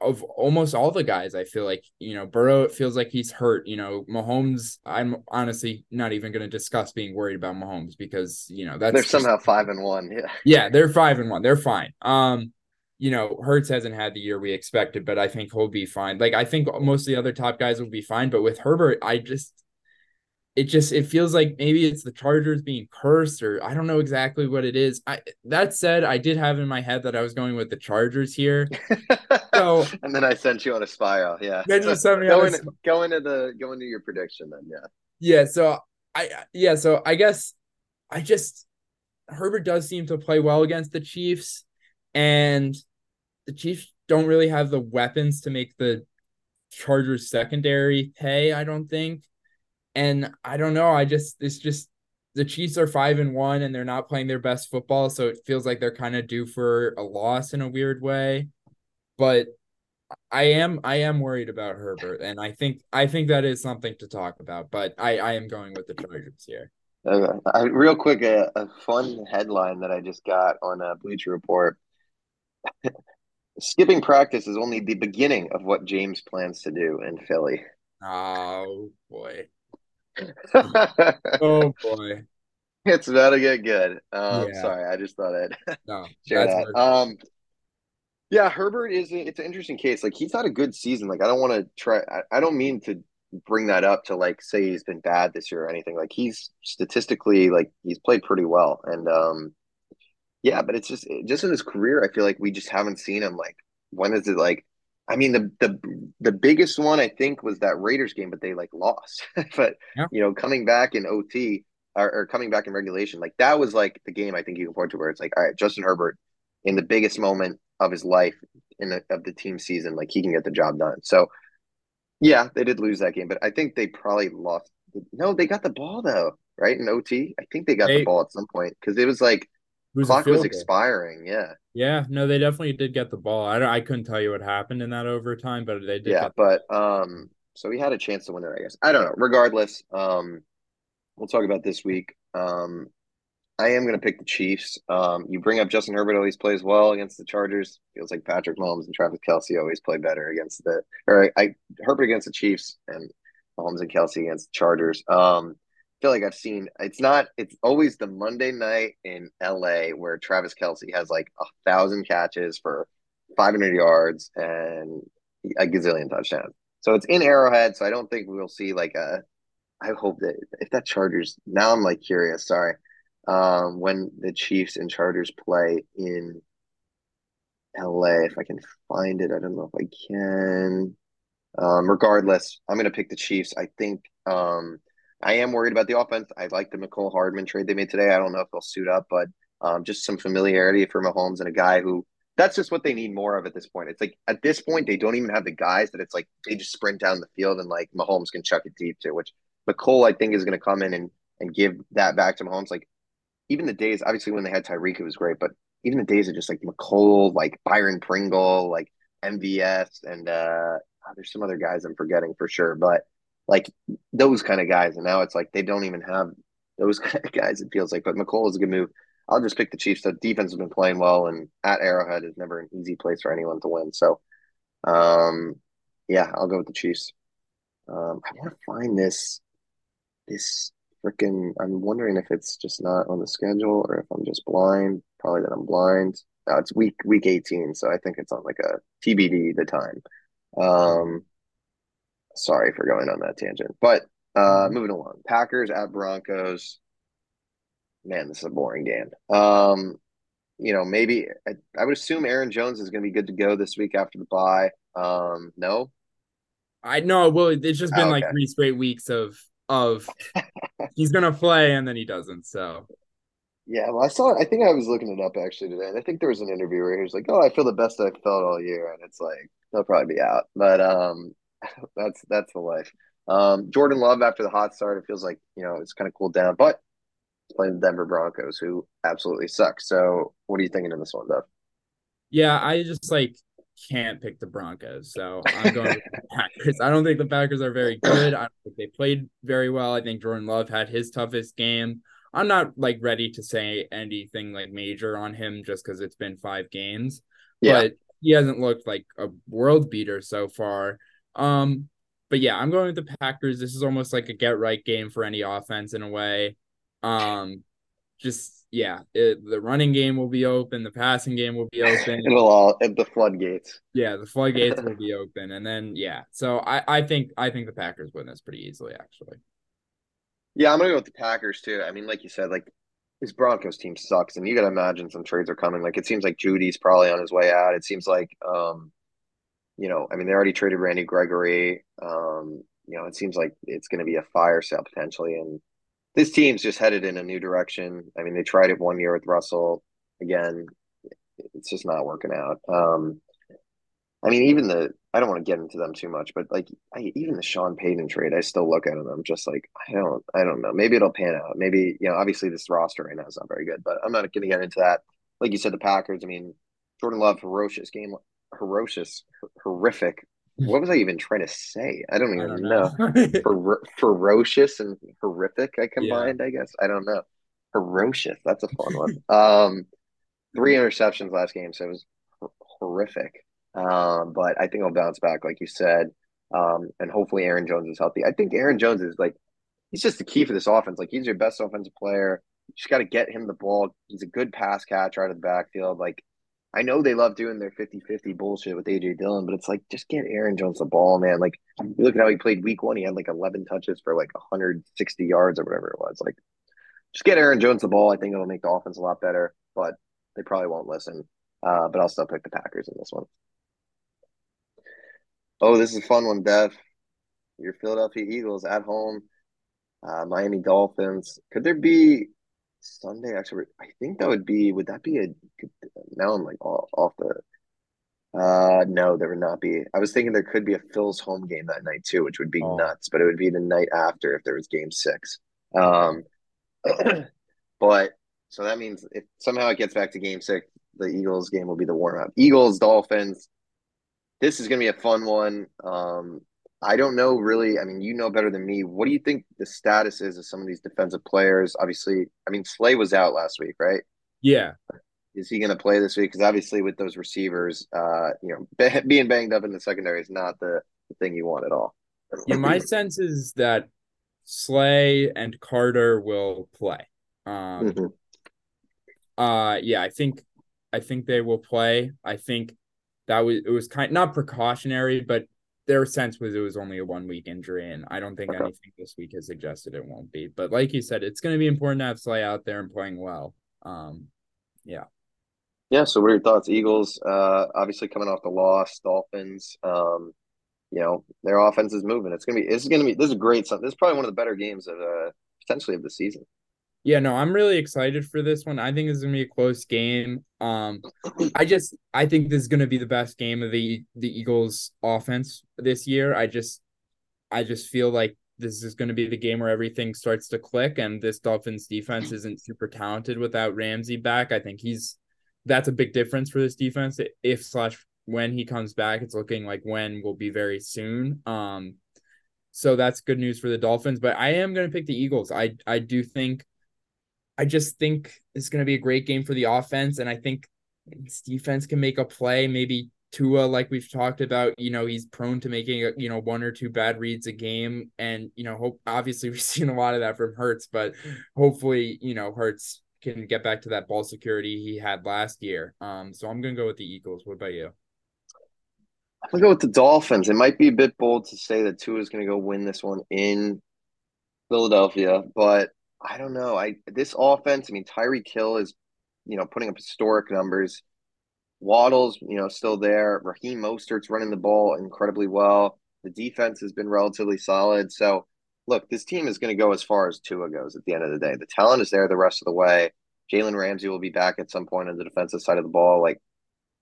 of almost all the guys, I feel like, you know, Burrow, it feels like he's hurt. You know, Mahomes, I'm honestly not even going to discuss being worried about Mahomes because, you know, that's they're somehow five and one. Yeah. Yeah. They're five and one. They're fine. Um, you know, Hurts hasn't had the year we expected, but I think he'll be fine. Like, I think most of the other top guys will be fine. But with Herbert, I just, it just it feels like maybe it's the Chargers being cursed or I don't know exactly what it is. I that said, I did have in my head that I was going with the Chargers here. so and then I sent you on a spiral. Yeah. Then you sent me go, in, go into the go into your prediction then. Yeah. Yeah. So I yeah. So I guess I just Herbert does seem to play well against the Chiefs, and the Chiefs don't really have the weapons to make the Chargers secondary pay. I don't think. And I don't know. I just it's just the Chiefs are five and one and they're not playing their best football, so it feels like they're kind of due for a loss in a weird way. But I am I am worried about Herbert, and I think I think that is something to talk about. But I I am going with the Chargers here. Okay. Uh, real quick, a, a, fun headline that I just got on a Bleacher Report. Skipping practice is only the beginning of what James plans to do in Philly. Oh boy. oh boy. It's about to get good. Um, yeah. Sorry, I just thought I'd no, share that. Um, yeah, Herbert is a, it's an interesting case. Like he's had a good season. Like I don't want to try. I, I don't mean to bring that up to like say he's been bad this year or anything. Like he's statistically like he's played pretty well, and um, yeah. But it's just just in his career, I feel like we just haven't seen him. Like when is it like I mean, the the the biggest one I think was that Raiders game, but they like lost. but yeah. you know, coming back in OT or, or, coming back in regulation, like that was like the game I think you can point to where it's like, all right, Justin Herbert in the biggest moment of his life in the of the team season, like he can get the job done. So yeah, they did lose that game, but I think they probably lost. No, they got the ball though, right? In OT, I think they got they, the ball at some point because it was like was clock was expiring. Yeah. Yeah. No, they definitely did get the ball. I I couldn't tell you what happened in that overtime, but they did. Yeah, but um, so we had a chance to win it. I guess I don't know. Regardless, um, we'll talk about this week. Um, I am going to pick the Chiefs. Um, you bring up Justin Herbert always plays well against the Chargers. Feels like Patrick Mahomes and Travis Kelce always play better against the or I Herbert against the Chiefs and Mahomes and Kelce against the Chargers. Um, feel like I've seen it's not it's always the Monday night in LA where Travis Kelce has like a thousand catches for 500 yards and a gazillion touchdowns. So it's in Arrowhead, so I don't think we'll see like a. I hope that if that Chargers now I'm like curious. Sorry, um, when the Chiefs and Chargers play in LA, if I can find it, I don't know if I can. Um, regardless, I'm to pick the Chiefs. I think um, I am worried about the offense. I like the Mecole Hardman trade they made today. I don't know if they'll suit up, but um, just some familiarity for Mahomes and a guy who that's just what they need more of at this point. It's like at this point they don't even have the guys that it's like they just sprint down the field and like Mahomes can chuck it deep to, which Mecole I think is going to come in and and give that back to Mahomes. Like even the days obviously when they had Tyreek it was great, but even the days of just like Mecole, like Byron Pringle, like MVS, and uh, oh, there's some other guys I'm forgetting for sure, but like those kind of guys. And now it's like they don't even have those kind of guys, it feels like. But Mecole is a good move. I'll just pick the Chiefs. The defense has been playing well, and at Arrowhead is never an easy place for anyone to win. So, um, yeah, I'll go with the Chiefs. Um, I want to find this this freaking. I'm wondering if it's just not on the schedule or if I'm just blind. Probably that I'm blind. No, it's week week 18, so I think it's on like a TBD the time. Um, sorry for going on that tangent. But uh, mm-hmm. moving along, Packers at Broncos. Man, this is a boring game. Um, you know, maybe I, I would assume Aaron Jones is going to be good to go this week after the bye. Um, no, I know. Well, it's just been oh, okay. like three straight weeks of of he's gonna play and then he doesn't. So yeah, well, I saw. I think I was looking it up actually today, and I think there was an interview where he was like, "Oh, I feel the best I've felt all year," and it's like he'll probably be out. But um, that's that's the life. Um, Jordan Love after the hot start, it feels like you know it's kind of cooled down, but playing the Denver Broncos, who absolutely suck. So, what are you thinking in this one, though? Yeah, I just like can't pick the Broncos, so I'm going with the Packers. I don't think the Packers are very good. I don't think they played very well. I think Jordan Love had his toughest game. I'm not like ready to say anything like major on him just because it's been five games, yeah. but he hasn't looked like a world beater so far. Um, but yeah, I'm going with the Packers. This is almost like a get right game for any offense in a way. Um, just yeah, it, the running game will be open, the passing game will be open. It'll all the floodgates. Yeah, the floodgates will be open, and then yeah. So I I think I think the Packers win this pretty easily, actually. Yeah, I'm gonna go with the Packers too. I mean, like you said, like this Broncos team sucks, and you gotta imagine some trades are coming. Like it seems like Jeudy's probably on his way out. It seems like um, you know, I mean, they already traded Randy Gregory. Um, you know, it seems like it's gonna be a fire sale potentially, and this team's just headed in a new direction. I mean, they tried it one year with Russell. Again, it's just not working out. Um, I mean, even the I don't want to get into them too much, but like I, even the Sean Payton trade, I still look at them just like I don't I don't know. Maybe it'll pan out. Maybe you know, obviously this roster right now is not very good, but I'm not going to get into that. Like you said, the Packers. I mean, Jordan Love ferocious game, ferocious, horrific. What was I even trying to say? I don't even I don't know. know. Fer- ferocious and horrific. I combined. Yeah. I guess I don't know. Ferocious. That's a fun one. Um, three interceptions last game, so it was horrific. Um, but I think I'll bounce back, like you said. Um, and hopefully Aaron Jones is healthy. I think Aaron Jones is like he's just the key for this offense. Like he's your best offensive player. You just got to get him the ball. He's a good pass catcher out of the backfield. Like I know they love doing their 50-50 bullshit with AJ Dillon, but it's like just get Aaron Jones the ball, man. Like you look at how he played week one, he had like 11 touches for like 160 yards or whatever it was. Like just get Aaron Jones the ball. I think it'll make the offense a lot better, but they probably won't listen. Uh, but I'll still pick the Packers in this one. Oh, this is a fun one, Dev. Your Philadelphia Eagles at home, uh, Miami Dolphins. Could there be Sunday? Actually, I think that would be. Would that be a? Now I'm like off, off the. Uh, no, there would not be. I was thinking there could be a Phil's home game that night too, which would be oh. nuts. But it would be the night after if there was Game Six. Um, but so that means if somehow it gets back to Game Six, the Eagles game will be the warm up. Eagles Dolphins this is going to be a fun one. Um, I don't know really. I mean, you know better than me. What do you think the status is of some of these defensive players? Obviously, I mean, Slay was out last week, right? Yeah. Is he going to play this week? Because obviously, with those receivers, uh, you know, being banged up in the secondary is not the, the thing you want at all. yeah, my sense is that Slay and Carter will play. Um, mm-hmm. uh, yeah, I think, I think they will play. I think that was it was kind not precautionary, but their sense was it was only a one week injury, and I don't think anything this week has suggested it won't be. But like you said, it's going to be important to have Slay out there and playing well. Um, yeah. Yeah. So, what are your thoughts? Eagles, uh, obviously coming off the loss. Dolphins, um, you know, their offense is moving. It's gonna be. This is gonna be. This is a great. This is probably one of the better games of uh, potentially of the season. Yeah, no, I'm really excited for this one. I think it's gonna be a close game. Um, I just I think this is gonna be the best game of the the Eagles offense this year. I just I just feel like this is going to be the game where everything starts to click and this Dolphins defense isn't super talented without Ramsey back. I think he's that's a big difference for this defense. If slash when he comes back, it's looking like when will be very soon. Um, so that's good news for the Dolphins. But I am going to pick the Eagles. I I do think I just think it's going to be a great game for the offense. And I think this defense can make a play. Maybe Tua, like we've talked about, you know, he's prone to making, you know, one or two bad reads a game. And, you know, hope obviously we've seen a lot of that from Hurts, but hopefully, you know, Hurts can get back to that ball security he had last year. Um, so I'm going to go with the Eagles. What about you? I'm going to go with the Dolphins. It might be a bit bold to say that Tua is going to go win this one in Philadelphia, but I don't know. I this offense. I mean, Tyreek Hill is, you know, putting up historic numbers. Waddle's, you know, still there. Raheem Mostert's running the ball incredibly well. The defense has been relatively solid. So, look, this team is going to go as far as Tua goes at the end of the day. The talent is there the rest of the way. Jalen Ramsey will be back at some point on the defensive side of the ball. Like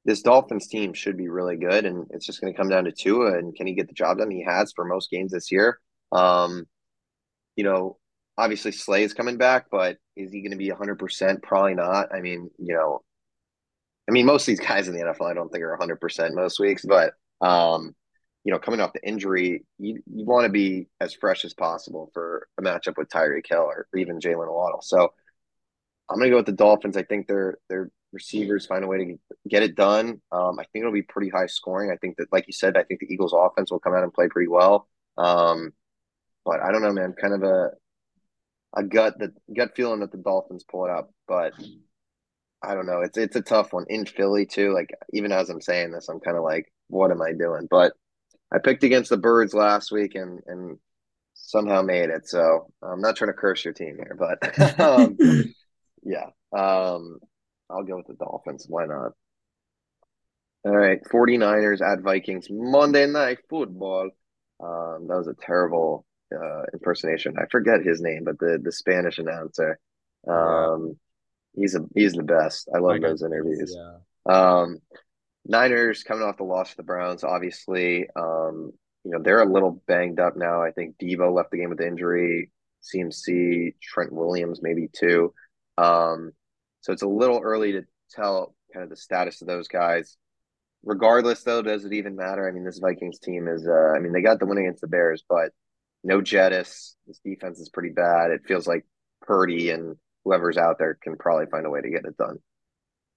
this Dolphins team should be really good, and it's just going to come down to Tua and can he get the job done? He has for most games this year. Um, you know, obviously Slay is coming back, but is he going to be 100%? Probably not. I mean, you know, I mean, most of these guys in the NFL, I don't think are 100% most weeks, but, um, you know, coming off the injury, you, you want to be as fresh as possible for a matchup with Tyreek Hill or even Jaylen Waddle. So I'm going to go with the Dolphins. I think their their receivers find a way to get it done. Um, I think it'll be pretty high scoring. I think that, like you said, I think the Eagles' offense will come out and play pretty well. Um, but I don't know, man. Kind of a a gut that gut feeling that the Dolphins pull it up, but I don't know. It's it's a tough one in Philly too. Like even as I'm saying this, I'm kind of like, what am I doing? But I picked against the Birds last week, and and somehow made it. So I'm not trying to curse your team here, but um, yeah, um, I'll go with the Dolphins. Why not? All right, 49ers at Vikings Monday Night Football. Um, that was a terrible uh, impersonation. I forget his name, but the the Spanish announcer. Um, he's a he's the best. I love those interviews. Yeah. Um, Niners coming off the loss to the Browns, obviously. Um, you know, they're a little banged up now. I think Deebo left the game with injury, CMC, Trent Williams, maybe too. Um, so it's a little early to tell kind of the status of those guys. Regardless, though, does it even matter? I mean, this Vikings team is, uh, I mean, they got the win against the Bears, but no Jettis. This defense is pretty bad. It feels like Purdy and whoever's out there can probably find a way to get it done.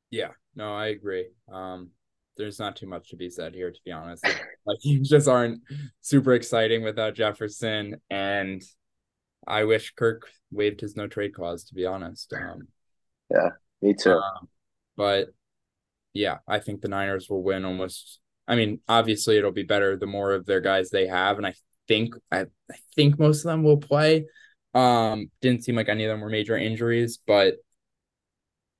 Yeah, no, I agree. Um, there's not too much to be said here, to be honest. like you just aren't super exciting without Jefferson, and I wish Kirk waived his no trade clause. To be honest, um, yeah, me too. Um, but yeah, I think the Niners will win almost. I mean, obviously, it'll be better the more of their guys they have, and I think I, I think most of them will play. Um, didn't seem like any of them were major injuries, but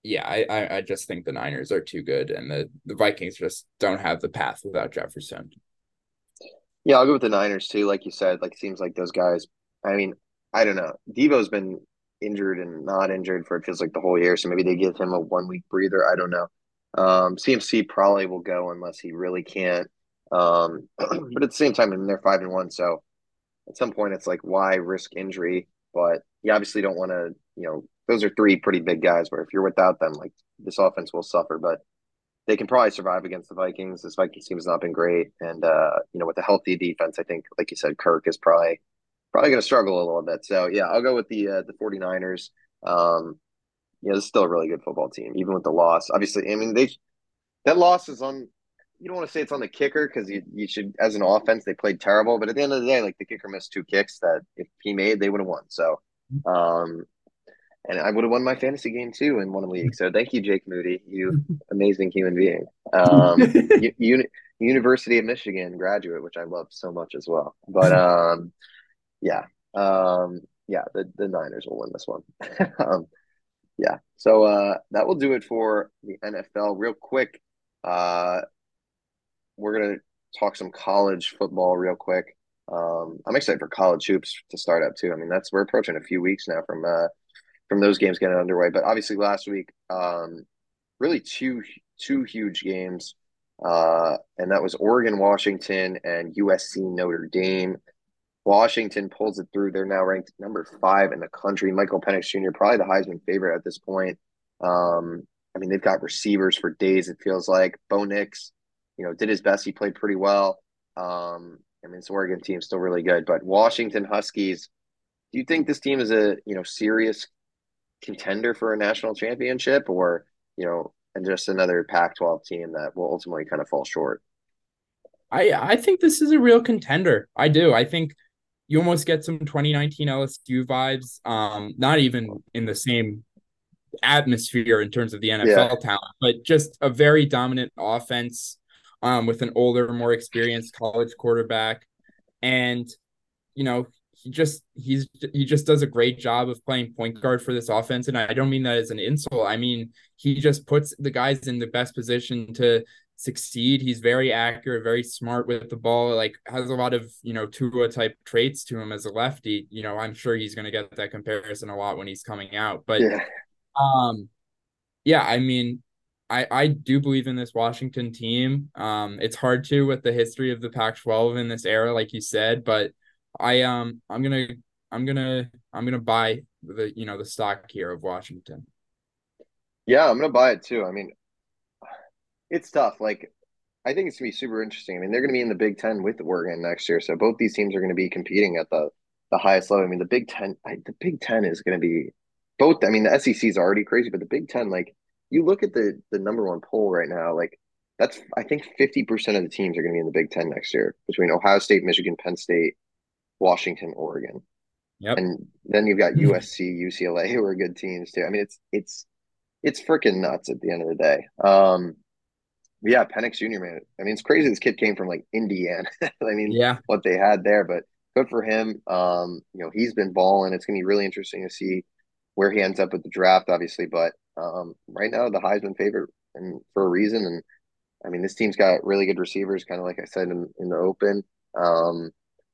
yeah, I, I I just think the Niners are too good, and the, the Vikings just don't have the path without Jefferson. Yeah, I'll go with the Niners too. Like you said, like seems like those guys. I mean, I don't know. Deebo's been injured and not injured for it feels like the whole year, so maybe they give him a one week breather. I don't know. Um, CMC probably will go unless he really can't. Um, but at the same time, I mean, they're five and one, so at some point it's like why risk injury? But you obviously don't want to, you know, those are three pretty big guys where if you're without them, like this offense will suffer. But they can probably survive against the Vikings. This Vikings team has not been great, and uh, you know, with a healthy defense, I think, like you said, Kirk is probably probably going to struggle a little bit. So yeah, I'll go with the uh, the 49ers. Um, you know, it's still a really good football team, even with the loss. Obviously, I mean they that loss is on. You don't want to say it's on the kicker because you, you should, as an offense, they played terrible. But at the end of the day, like the kicker missed two kicks that if he made, they would have won. So, um, and I would have won my fantasy game too in one league. So thank you, Jake Moody, you amazing human being. Um, U- University of Michigan graduate, which I love so much as well. But um, yeah, um, yeah, the the Niners will win this one. um, yeah, so uh, that will do it for the NFL. Real quick, uh, we're gonna talk some college football real quick. Um, I'm excited for college hoops to start up too. I mean, that's we're approaching a few weeks now from uh, from those games getting underway. But obviously, last week, um, really two two huge games, uh, and that was Oregon, Washington, and USC Notre Dame. Washington pulls it through. They're now ranked number five in the country. Michael Penix Jr. probably the Heisman favorite at this point. Um, I mean, they've got receivers for days. It feels like Bo Nix, you know, did his best. He played pretty well. Um, I mean, this Oregon team's still really good, but Washington Huskies. Do you think this team is a you know serious contender for a national championship, or you know, and just another Pac-12 team that will ultimately kind of fall short? I I think this is a real contender. I do. I think you almost get some 2019 LSU vibes. Um, not even in the same atmosphere in terms of the NFL yeah. talent, but just a very dominant offense um, with an older, more experienced college quarterback. And, you know, he just he's he just does a great job of playing point guard for this offense. And I don't mean that as an insult. I mean he just puts the guys in the best position to succeed. He's very accurate, very smart with the ball, like has a lot of, you know, Tua type traits to him as a lefty. You know, I'm sure he's gonna get that comparison a lot when he's coming out. But yeah. um yeah, I mean, I, I do believe in this Washington team. Um, it's hard to with the history of the Pac-12 in this era, like you said, but I um I'm gonna I'm gonna I'm gonna buy the you know the stock here of Washington. Yeah, I'm gonna buy it too. I mean, it's tough. Like, I think it's gonna be super interesting. I mean, they're gonna be in the Big Ten with Oregon next year, so both these teams are gonna be competing at the the highest level. I mean, the Big Ten, I, the Big Ten is gonna be both. I mean, the SEC is already crazy, but the Big Ten, like, you look at the the number one poll right now, like that's I think fifty percent of the teams are gonna be in the Big Ten next year between Ohio State, Michigan, Penn State, Washington, Oregon. Yep. And then you've got USC, UCLA, who are good teams too. I mean, it's it's it's freaking nuts at the end of the day. Um, yeah, Penix Jr. Man, I mean, it's crazy. This kid came from like Indiana. I mean, yeah, what they had there, but good for him. Um, you know, he's been balling. It's gonna be really interesting to see where he ends up with the draft, obviously. But um, right now, the Heisman favorite, and for a reason. And I mean, this team's got really good receivers, kind of like I said in, in the open. Um,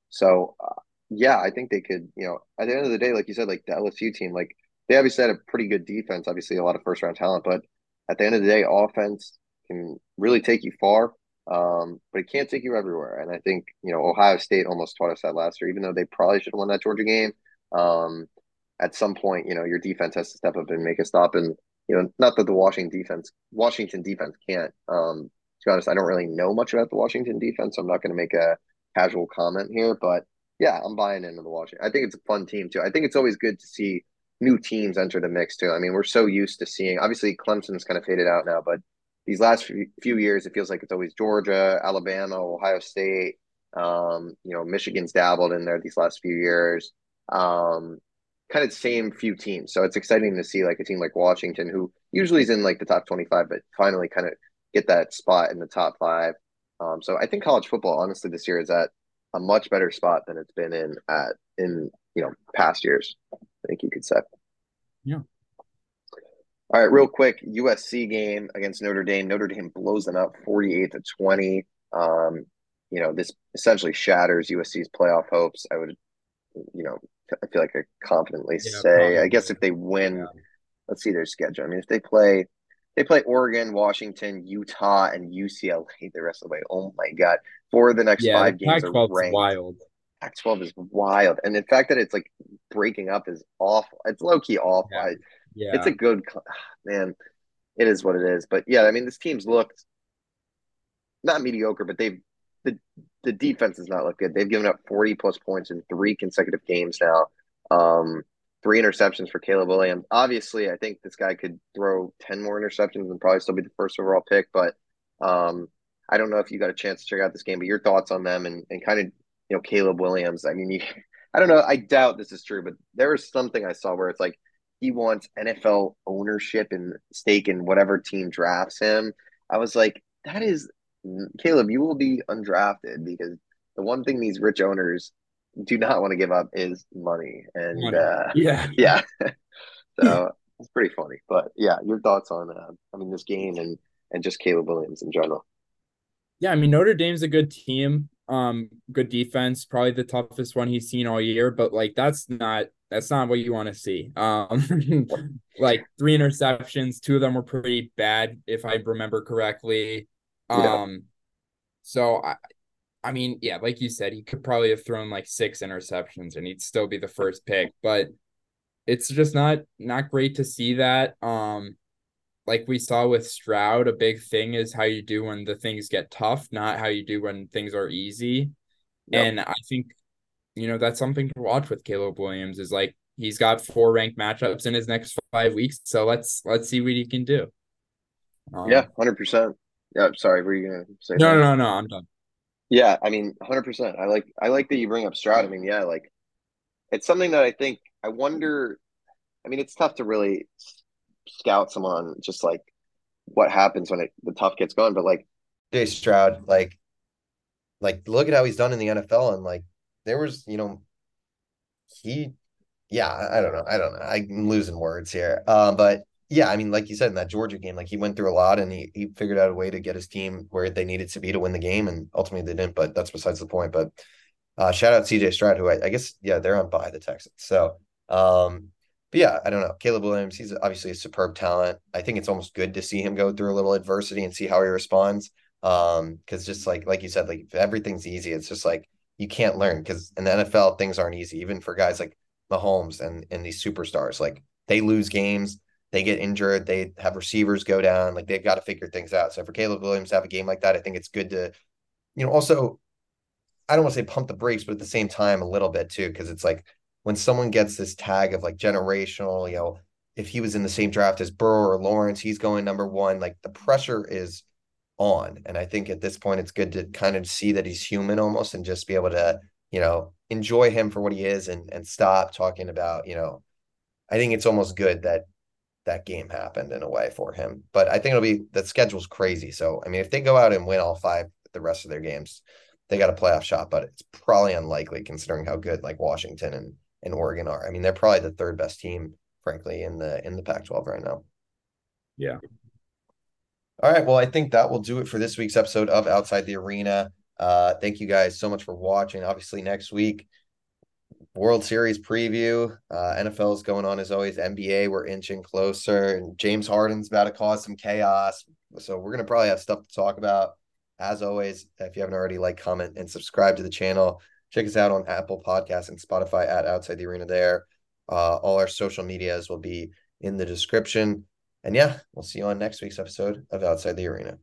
so uh, yeah, I think they could. You know, at the end of the day, like you said, like the LSU team, like they obviously had a pretty good defense, obviously a lot of first round talent, but at the end of the day, offense can really take you far. Um, but it can't take you everywhere. And I think, you know, Ohio State almost taught us that last year, even though they probably should have won that Georgia game. Um, at some point, you know, your defense has to step up and make a stop. And, you know, not that the Washington defense, Washington defense can't. Um, to be honest, I don't really know much about the Washington defense. So I'm not going to make a casual comment here, but yeah, I'm buying into the Washington. I think it's a fun team too. I think it's always good to see new teams enter the mix too. I mean, we're so used to seeing, obviously, Clemson's kind of faded out now, but these last few years, it feels like it's always Georgia, Alabama, Ohio State. Um, you know, Michigan's dabbled in there these last few years. Um, kind of same few teams. So it's exciting to see like a team like Washington, who usually is in like the top 25, but finally kind of get that spot in the top five. Um, so I think college football, honestly, this year is at a much better spot than it's been in at in you know past years. I think you could say. Yeah. All right, real quick, USC game against Notre Dame. Notre Dame blows them up 48 to 20. Um, you know, this essentially shatters USC's playoff hopes. I would, you know, I feel like I confidently yeah, say. Probably. I guess if they win, yeah. let's see their schedule. I mean, if they play, they play Oregon, Washington, Utah, and UCLA the rest of the way. Oh my god, for the next yeah, five the games are ranked. Wild. Pac-12 is wild, and the fact that it's like breaking up is awful. It's low key awful. Yeah. I, yeah. It's a good man. It is what it is. But yeah, I mean, this team's looked not mediocre, but they've the the defense has not looked good. They've given up 40 plus points in three consecutive games now. Um, three interceptions for Caleb Williams. Obviously, I think this guy could throw 10 more interceptions and probably still be the first overall pick. But um, I don't know if you got a chance to check out this game, but your thoughts on them and, and kind of, you know, Caleb Williams. I mean, you, I don't know. I doubt this is true, but there was something I saw where it's like he wants NFL ownership and stake in whatever team drafts him. I was like, that is Caleb, you will be undrafted because the one thing these rich owners do not want to give up is money. And money. Uh, yeah, yeah. so it's pretty funny. But yeah, your thoughts on uh, I mean this game and and just Caleb Williams in general. Yeah, I mean Notre Dame's a good team. Um, good defense, probably the toughest one he's seen all year, but like that's not that's not what you want to see. Um, like three interceptions, two of them were pretty bad, if I remember correctly. Um, yeah. so I, I mean, yeah, like you said, he could probably have thrown like six interceptions and he'd still be the first pick, but it's just not not great to see that. Um, like we saw with Stroud, a big thing is how you do when the things get tough, not how you do when things are easy. Yep. And I think you know, that's something to watch with Caleb Williams is like he's got four ranked matchups in his next five weeks. So let's let's see what he can do. Um, yeah, hundred percent. Yeah, sorry, were you gonna say? No, no, no, no, I'm done. Yeah, I mean, hundred percent. I like I like that you bring up Stroud. I mean, yeah, like it's something that I think I wonder. I mean, it's tough to really scout someone just like what happens when it, the tough gets going, but like Jay Stroud, like, like look at how he's done in the NFL, and like there was, you know, he, yeah, I don't know, I don't know, I'm losing words here, um, but yeah, I mean, like you said in that Georgia game, like he went through a lot and he he figured out a way to get his team where they needed to be to win the game, and ultimately they didn't. But that's besides the point. But uh, shout out CJ Stroud, who I, I guess yeah they're on by the Texans. So um, but yeah, I don't know. Caleb Williams, he's obviously a superb talent. I think it's almost good to see him go through a little adversity and see how he responds. Um, because just like like you said, like if everything's easy, it's just like you can't learn because in the NFL things aren't easy, even for guys like Mahomes and and these superstars. Like they lose games, they get injured, they have receivers go down, like they've got to figure things out. So for Caleb Williams to have a game like that, I think it's good to, you know, also I don't want to say pump the brakes, but at the same time a little bit too, because it's like when someone gets this tag of like generational, you know, if he was in the same draft as Burrow or Lawrence, he's going number one. Like the pressure is on. And I think at this point, it's good to kind of see that he's human almost and just be able to, you know, enjoy him for what he is and and stop talking about, you know, I think it's almost good that that game happened in a way for him. But I think it'll be the schedule's crazy. So I mean, if they go out and win all five the rest of their games, they got a playoff shot, but it's probably unlikely considering how good like Washington and, and Oregon are. I mean, they're probably the third best team, frankly, in the in the Pac-12 right now. Yeah. All right. Well, I think that will do it for this week's episode of Outside the Arena. Uh, thank you guys so much for watching. Obviously, next week, World Series preview. Uh, NFL is going on as always. NBA, we're inching closer, and James Harden's about to cause some chaos. So we're gonna probably have stuff to talk about. As always, if you haven't already, like, comment, and subscribe to the channel. Check us out on Apple Podcasts and Spotify at Outside the Arena. There, uh, all our social medias will be in the description. And yeah, we'll see you on next week's episode of Outside the Arena.